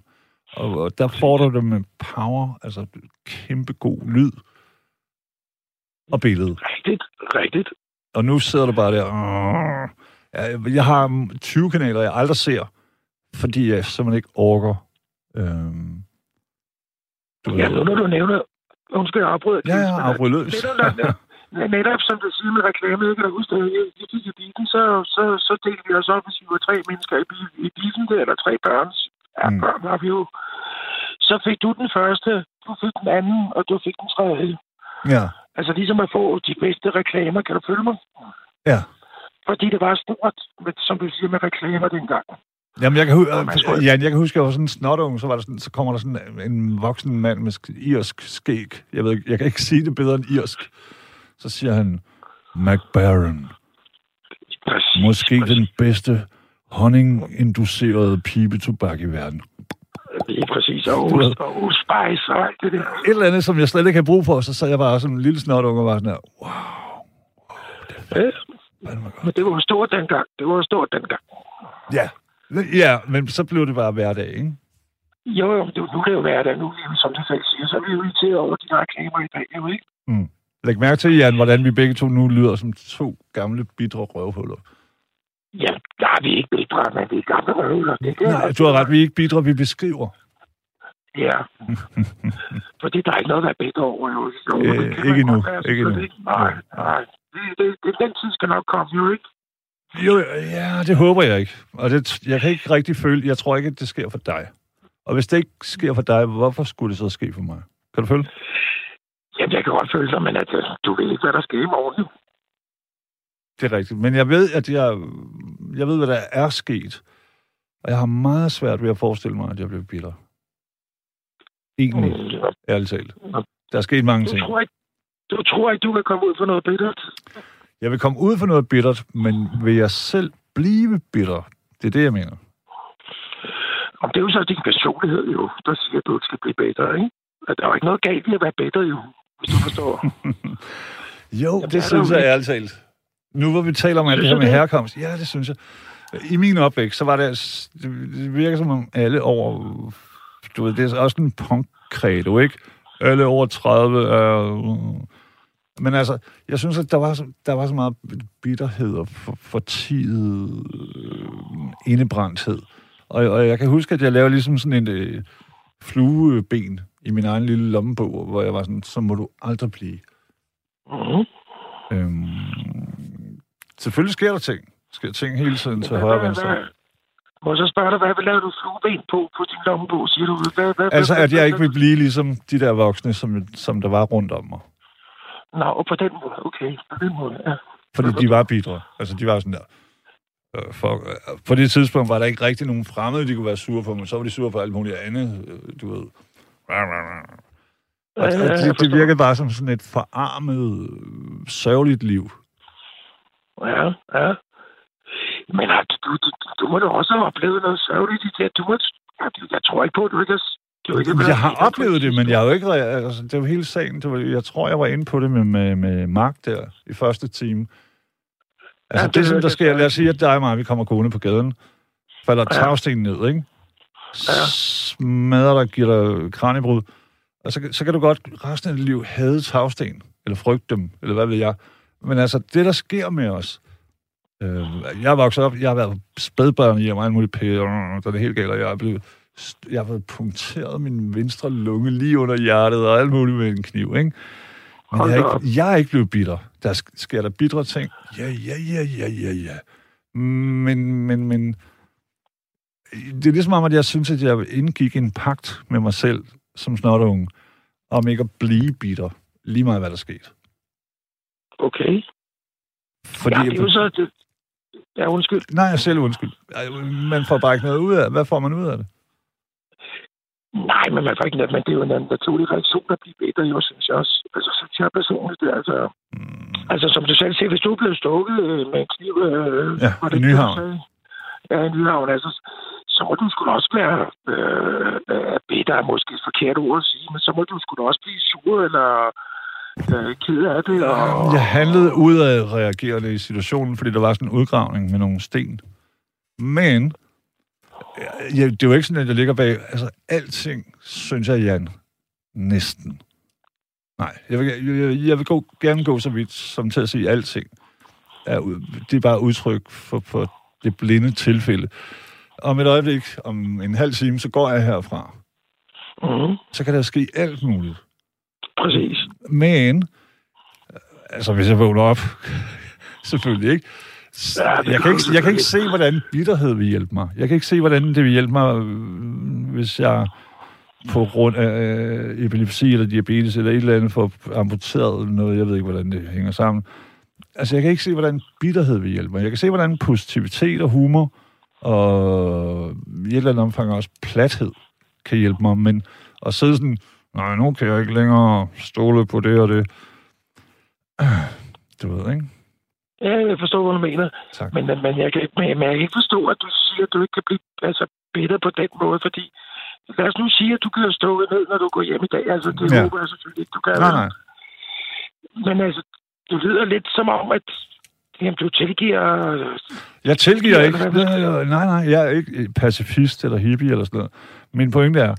Og, og der får du det med power, altså kæmpe god lyd og billede. Rigtigt, rigtigt. Og nu sidder du bare der. Jeg, jeg har 20 kanaler, jeg aldrig ser, fordi jeg simpelthen ikke orker. Øhm, du Ja, nu når du nævner... Undskyld, jeg afbryder. ja, ja, afbryde løs. Det (laughs) netop som du siger med reklame, jeg kan da huske, jeg- vi gik i bilen, så, så, så delte vi os op, hvis vi var tre mennesker i, bil, i bilen der, eller tre børn. Ja, Mm. Så fik du den første, du fik den anden, og du fik den tredje. Ja, Altså ligesom at få de bedste reklamer, kan du følge mig? ja. Fordi det var stort, med, som du siger, med reklamer dengang. Jamen, jeg kan, hu- skulle- Jan, jeg kan huske, at jeg var sådan en snotung, så, var der sådan, så kommer der sådan en voksen mand med sk- irsk skæg. Jeg, ved, ikke- jeg kan ikke sige det bedre end irsk. Så siger han, McBaron, Præcis. måske præcis, den bedste honninginducerede pibetobak i verden. Lige præcis. Og, Old- og Old Spice og alt det der. Et eller andet, som jeg slet ikke har brug for, så sad jeg bare som en lille snotung og var sådan her, wow, fandme godt. men det var stort dengang. Det var stort dengang. Ja. Ja, men så blev det bare hverdag, ikke? Jo, jo, det, nu er det jo hverdag. Nu er vi, som du selv siger, så er vi jo irriteret over de der reklamer i dag, jo ikke? Læg mærke til, Jan, hvordan vi begge to nu lyder som to gamle, bitre røvhuller. Ja, der er vi ikke bedre, men vi er gamle røvler. Det er Nej, du har ret, vi er ikke bitre, vi beskriver. Ja. (laughs) Fordi der er ikke noget, der er bedre over, jo. jo Øh, det ikke endnu, ikke endnu. Nej, nej. Det, det, det, den tid skal nok komme, jo ikke? Jo, ja, det håber jeg ikke. Og det, jeg kan ikke rigtig føle, jeg tror ikke, at det sker for dig. Og hvis det ikke sker for dig, hvorfor skulle det så ske for mig? Kan du følge? Jamen, jeg kan godt føle sig, men at, øh, du ved ikke, hvad der sker i morgen. Det er rigtigt. Men jeg ved, at jeg, jeg ved, hvad der er sket. Og jeg har meget svært ved at forestille mig, at jeg blev bitter. Egentlig, Mm, ærligt talt. Der er sket mange Du ting. tror ikke, du tror ikke, du kan komme ud for noget bittert? Jeg vil komme ud for noget bittert, men vil jeg selv blive bitter? Det er det, jeg mener. Om det er jo så din personlighed, jo, der siger, at du ikke skal blive bedre, ikke? At der er jo ikke noget galt i at være bedre, jo, hvis du forstår. (laughs) Jo, Jamen, det der synes jeg ærligt talt. Nu hvor vi taler om alt det her med herkomst. Ja, det synes jeg. I min opvækst, så var det... Det virker som om alle over... Du ved, det er også en punk ikke? Alle over 30 er... Men altså, jeg synes, at der var så, der var så meget bitterhed og for, fortidet øh, indebrændthed. Og, og jeg kan huske, at jeg lavede ligesom sådan en øh, flueben i min egen lille lommebog, hvor jeg var sådan, så må du aldrig blive. Mm. Øhm, selvfølgelig sker der ting. Sker ting hele tiden til højre og venstre. Jeg så spørge dig, hvad vil lave du flueben på på din lommebog, siger du? Hvad, hvad, Altså, hvad, at jeg ikke vil blive ligesom de der voksne, som, som der var rundt om mig. Nå, og på den måde, okay, på den måde, ja. Fordi de var bitre. Altså, de var sådan der... Øh, for, øh, på det tidspunkt var der ikke rigtig nogen fremmede, de kunne være sure på, men så var de sure på alt muligt andet, øh, du ved. Og, og Ja, jeg det, det virkede bare som sådan et forarmet, øh, sørgeligt liv. Ja, ja. Men at, du, du, du må da også have oplevet noget sørgeligt i det. Du må, jeg, tror ikke på, at du ikke har... Jeg har oplevet det, men jeg har jo ikke... Altså, det var hele sagen. Det var, jeg tror, jeg var inde på det med, med, med Mark der i første time. Altså, Ja, ja, det det, som der jeg sker, lad os sige, at dig og mig, vi kommer gående på gaden. Falder Ja. ja. tagsten ned, ikke? Smadrer dig, giver dig kranjebrud. Og så, så kan du godt resten af dit liv hade tagsten, eller frygte dem, eller hvad ved jeg. Men altså, det der sker med os, øh, jeg er vokset op, jeg har været spædbørn i, og meget muligt pære, der er det helt galt, og jeg er blevet jeg har fået punkteret min venstre lunge lige under hjertet og alt muligt med en kniv, ikke? Men jeg er, ikke, jeg er ikke blevet bitter. Der sk- sker der bitre ting. Ja, ja, ja, ja, ja, ja. Men, men, men... Det er ligesom om, at jeg synes, at jeg indgik en pagt med mig selv som snotunge, om ikke at blive bitter, lige meget hvad der skete. Okay. Fordi ja, det er jo så... Det, ja, undskyld. Nej, jeg selv undskyld. Man får bare ikke noget ud af det. Hvad får man ud af det? Nej, men man får ikke noget, men det er jo en naturlig reaktion at blive bitter, jo, synes jeg også. Altså, så jeg personligt, det altså... Mm. Altså, som du selv siger, hvis du blev stukket øh, med en kniv... Øh, Ja, i Nyhavn. sagde? Ja, i Nyhavn, altså. Så må du sgu da også være øh, øh, bitter, er måske et forkert ord at sige, men så må du sgu da også blive sur eller øh, ked af det. Og, Jeg handlede ud af reagerende i situationen, fordi der var sådan en udgravning med nogle sten. Men ja, det er jo ikke sådan, at jeg ligger bag... Altså, alting, synes jeg, Jan, næsten. Nej, jeg vil, jeg, jeg vil gå, gerne gå så vidt som til at sige, alting er, det er bare udtryk for, for det blinde tilfælde. Om et øjeblik, om en halv time, så går jeg herfra. mm, Så kan der ske alt muligt. Præcis. Men, altså hvis jeg vågner op, (laughs) selvfølgelig ikke. Ja, Jeg kan ikke, jeg kan ikke se, hvordan bitterhed vil hjælpe mig. Jeg kan ikke se, hvordan det vil hjælpe mig, øh, hvis jeg på grund af øh, epilepsi eller diabetes eller et eller andet får amputeret noget. Jeg ved ikke, hvordan det hænger sammen. Altså, jeg kan ikke se, hvordan bitterhed vil hjælpe mig. Jeg kan se, hvordan positivitet og humor og i et eller andet omfang også plathed kan hjælpe mig. Men at sidde sådan, nej, nu kan jeg ikke længere stole på det og det. Du ved, ikke? Ja, jeg forstår, hvad du mener. Tak. Men, men, jeg, kan, men, jeg kan ikke forstå, at du siger, at du ikke kan blive altså, bitter på den måde, fordi lad os nu sige, at du kan stå ned, når du går hjem i dag. Altså, det Ja. håber jeg selvfølgelig ikke, du kan. Nej, nej. Men altså, du lyder lidt som om, at jamen, du tilgiver... Jeg tilgiver ikke. Nej, nej, nej, jeg er ikke pacifist eller hippie eller sådan noget. Min pointe er,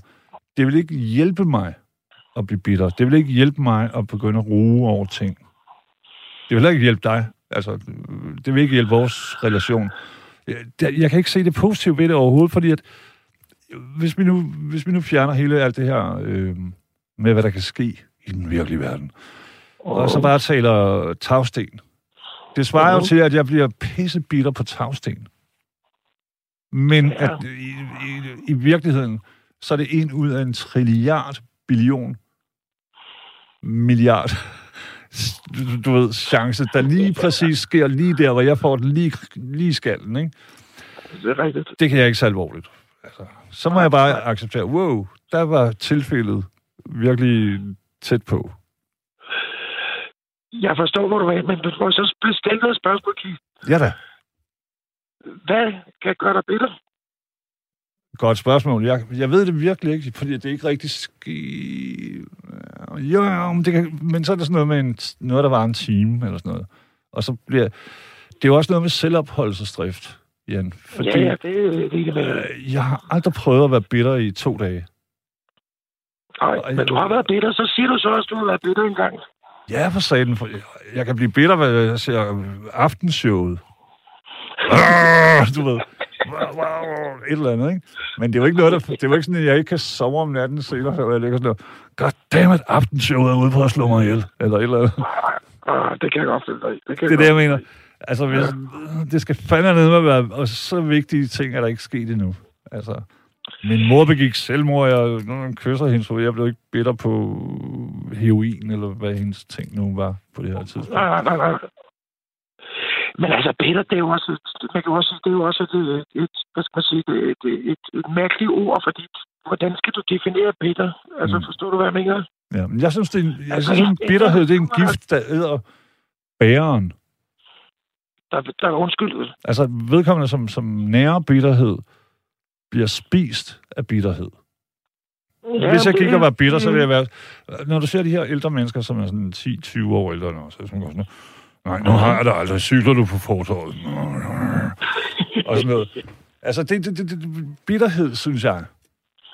det vil ikke hjælpe mig at blive bitter. Det vil ikke hjælpe mig at begynde at ruge over ting. Det vil heller ikke hjælpe dig. Altså, det vil ikke hjælpe vores relation. Jeg, kan ikke se det positive ved det overhovedet, fordi at hvis vi nu, hvis vi nu fjerner hele alt det her øh, med, hvad der kan ske i den virkelige verden, og så bare taler tagsten. Det svarer jo til, at jeg bliver pissebitter på tagsten. Men Ja. at i, i, i virkeligheden, så er det en ud af en trilliard billion milliard du, ved, chance, der lige præcis sker lige der, hvor jeg får den lige, lige skallen, ikke? Det er rigtigt. Det kan jeg ikke så alvorligt. Altså, så må jeg bare acceptere, wow, der var tilfældet virkelig tæt på. Jeg forstår, hvor du er, men du må så bestille noget spørgsmål, Keith. Ja da. Hvad kan gøre dig bitter? Godt spørgsmål. Jeg, jeg ved det virkelig ikke, fordi det er ikke rigtig ske... Jo, jo, men, det kan, men så er der sådan noget med en, noget, der var en time eller sådan noget. Og så bliver... Det er jo også noget med selvopholdelsesdrift, Jan. Fordi Ja, ja, det, det, det, det øh, jeg har aldrig prøvet at være bitter i to dage. Nej, men du har været bitter, så siger du så også, at du har været bitter engang. Ja, for satan. For jeg kan blive bitter, hvad jeg ser aftenshowet. Ah, du ved. Et eller andet, ikke? Men det er jo ikke noget, der, det er jo ikke sådan, at jeg ikke kan sove om natten senere, så jeg ligger sådan noget, goddammit, aftenshowet er ude på at slå mig ihjel. Eller et eller andet. Ah, det kan jeg godt følge dig. Det, Det er det, jeg mener. Altså, hvis, det skal fandme ned med være, og så vigtige ting er der ikke sket endnu. Altså, min mor begik selvmord, jeg, hun kysser hende, så jeg blev ikke bitter på heroin, eller hvad hendes ting nu var på det her tidspunkt. Nej, nej, nej. Men altså, bitter, det er jo også, man kan også sige, det er jo også et, et, hvad skal man sige, et, et, et, et mærkeligt ord, fordi hvordan skal du definere bitter? Altså, Mm. forstår du, hvad jeg mener? Ja, men jeg synes, det er en, jeg Altså, synes, en bitterhed, det er en gift, der æder bæren. Der, der er undskyld. Altså, vedkommende, som, som nærer bitterhed, bliver spist af bitterhed. Ja, Hvis jeg gik det- og var bitter, så ville jeg være... Når du ser de her ældre mennesker, som er sådan 10-20 år ældre så er sådan, sådan, nej, nu har jeg da aldrig, cykler du på fortorvet. og sådan noget. (laughs) Altså, det, det, det, det, bitterhed, synes jeg,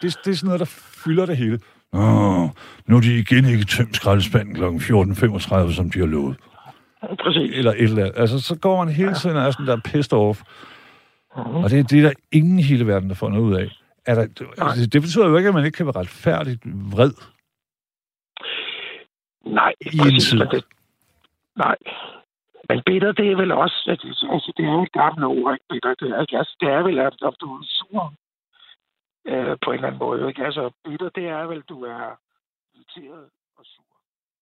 det, det er sådan noget, der fylder det hele. Åh, nu er de igen ikke tømt skraldespanden kl. 14.35, som de har lovet. Præcis. Eller et eller andet. Altså, så går man hele tiden og er sådan der pissed off. Mhm. Og det, det er der ingen i hele verden, der får noget ud af. Er der, altså, det betyder jo ikke, at man ikke kan være retfærdigt vred. Nej, i en tid. Det, nej. Men bitter, det er vel også... at, altså, det er jo et gammelt ord, ikke bitter? Det er, ikke? altså, det er vel, at, at du er sur øh, på en eller anden måde. Ikke? Altså, bitter, det er vel, du er irriteret.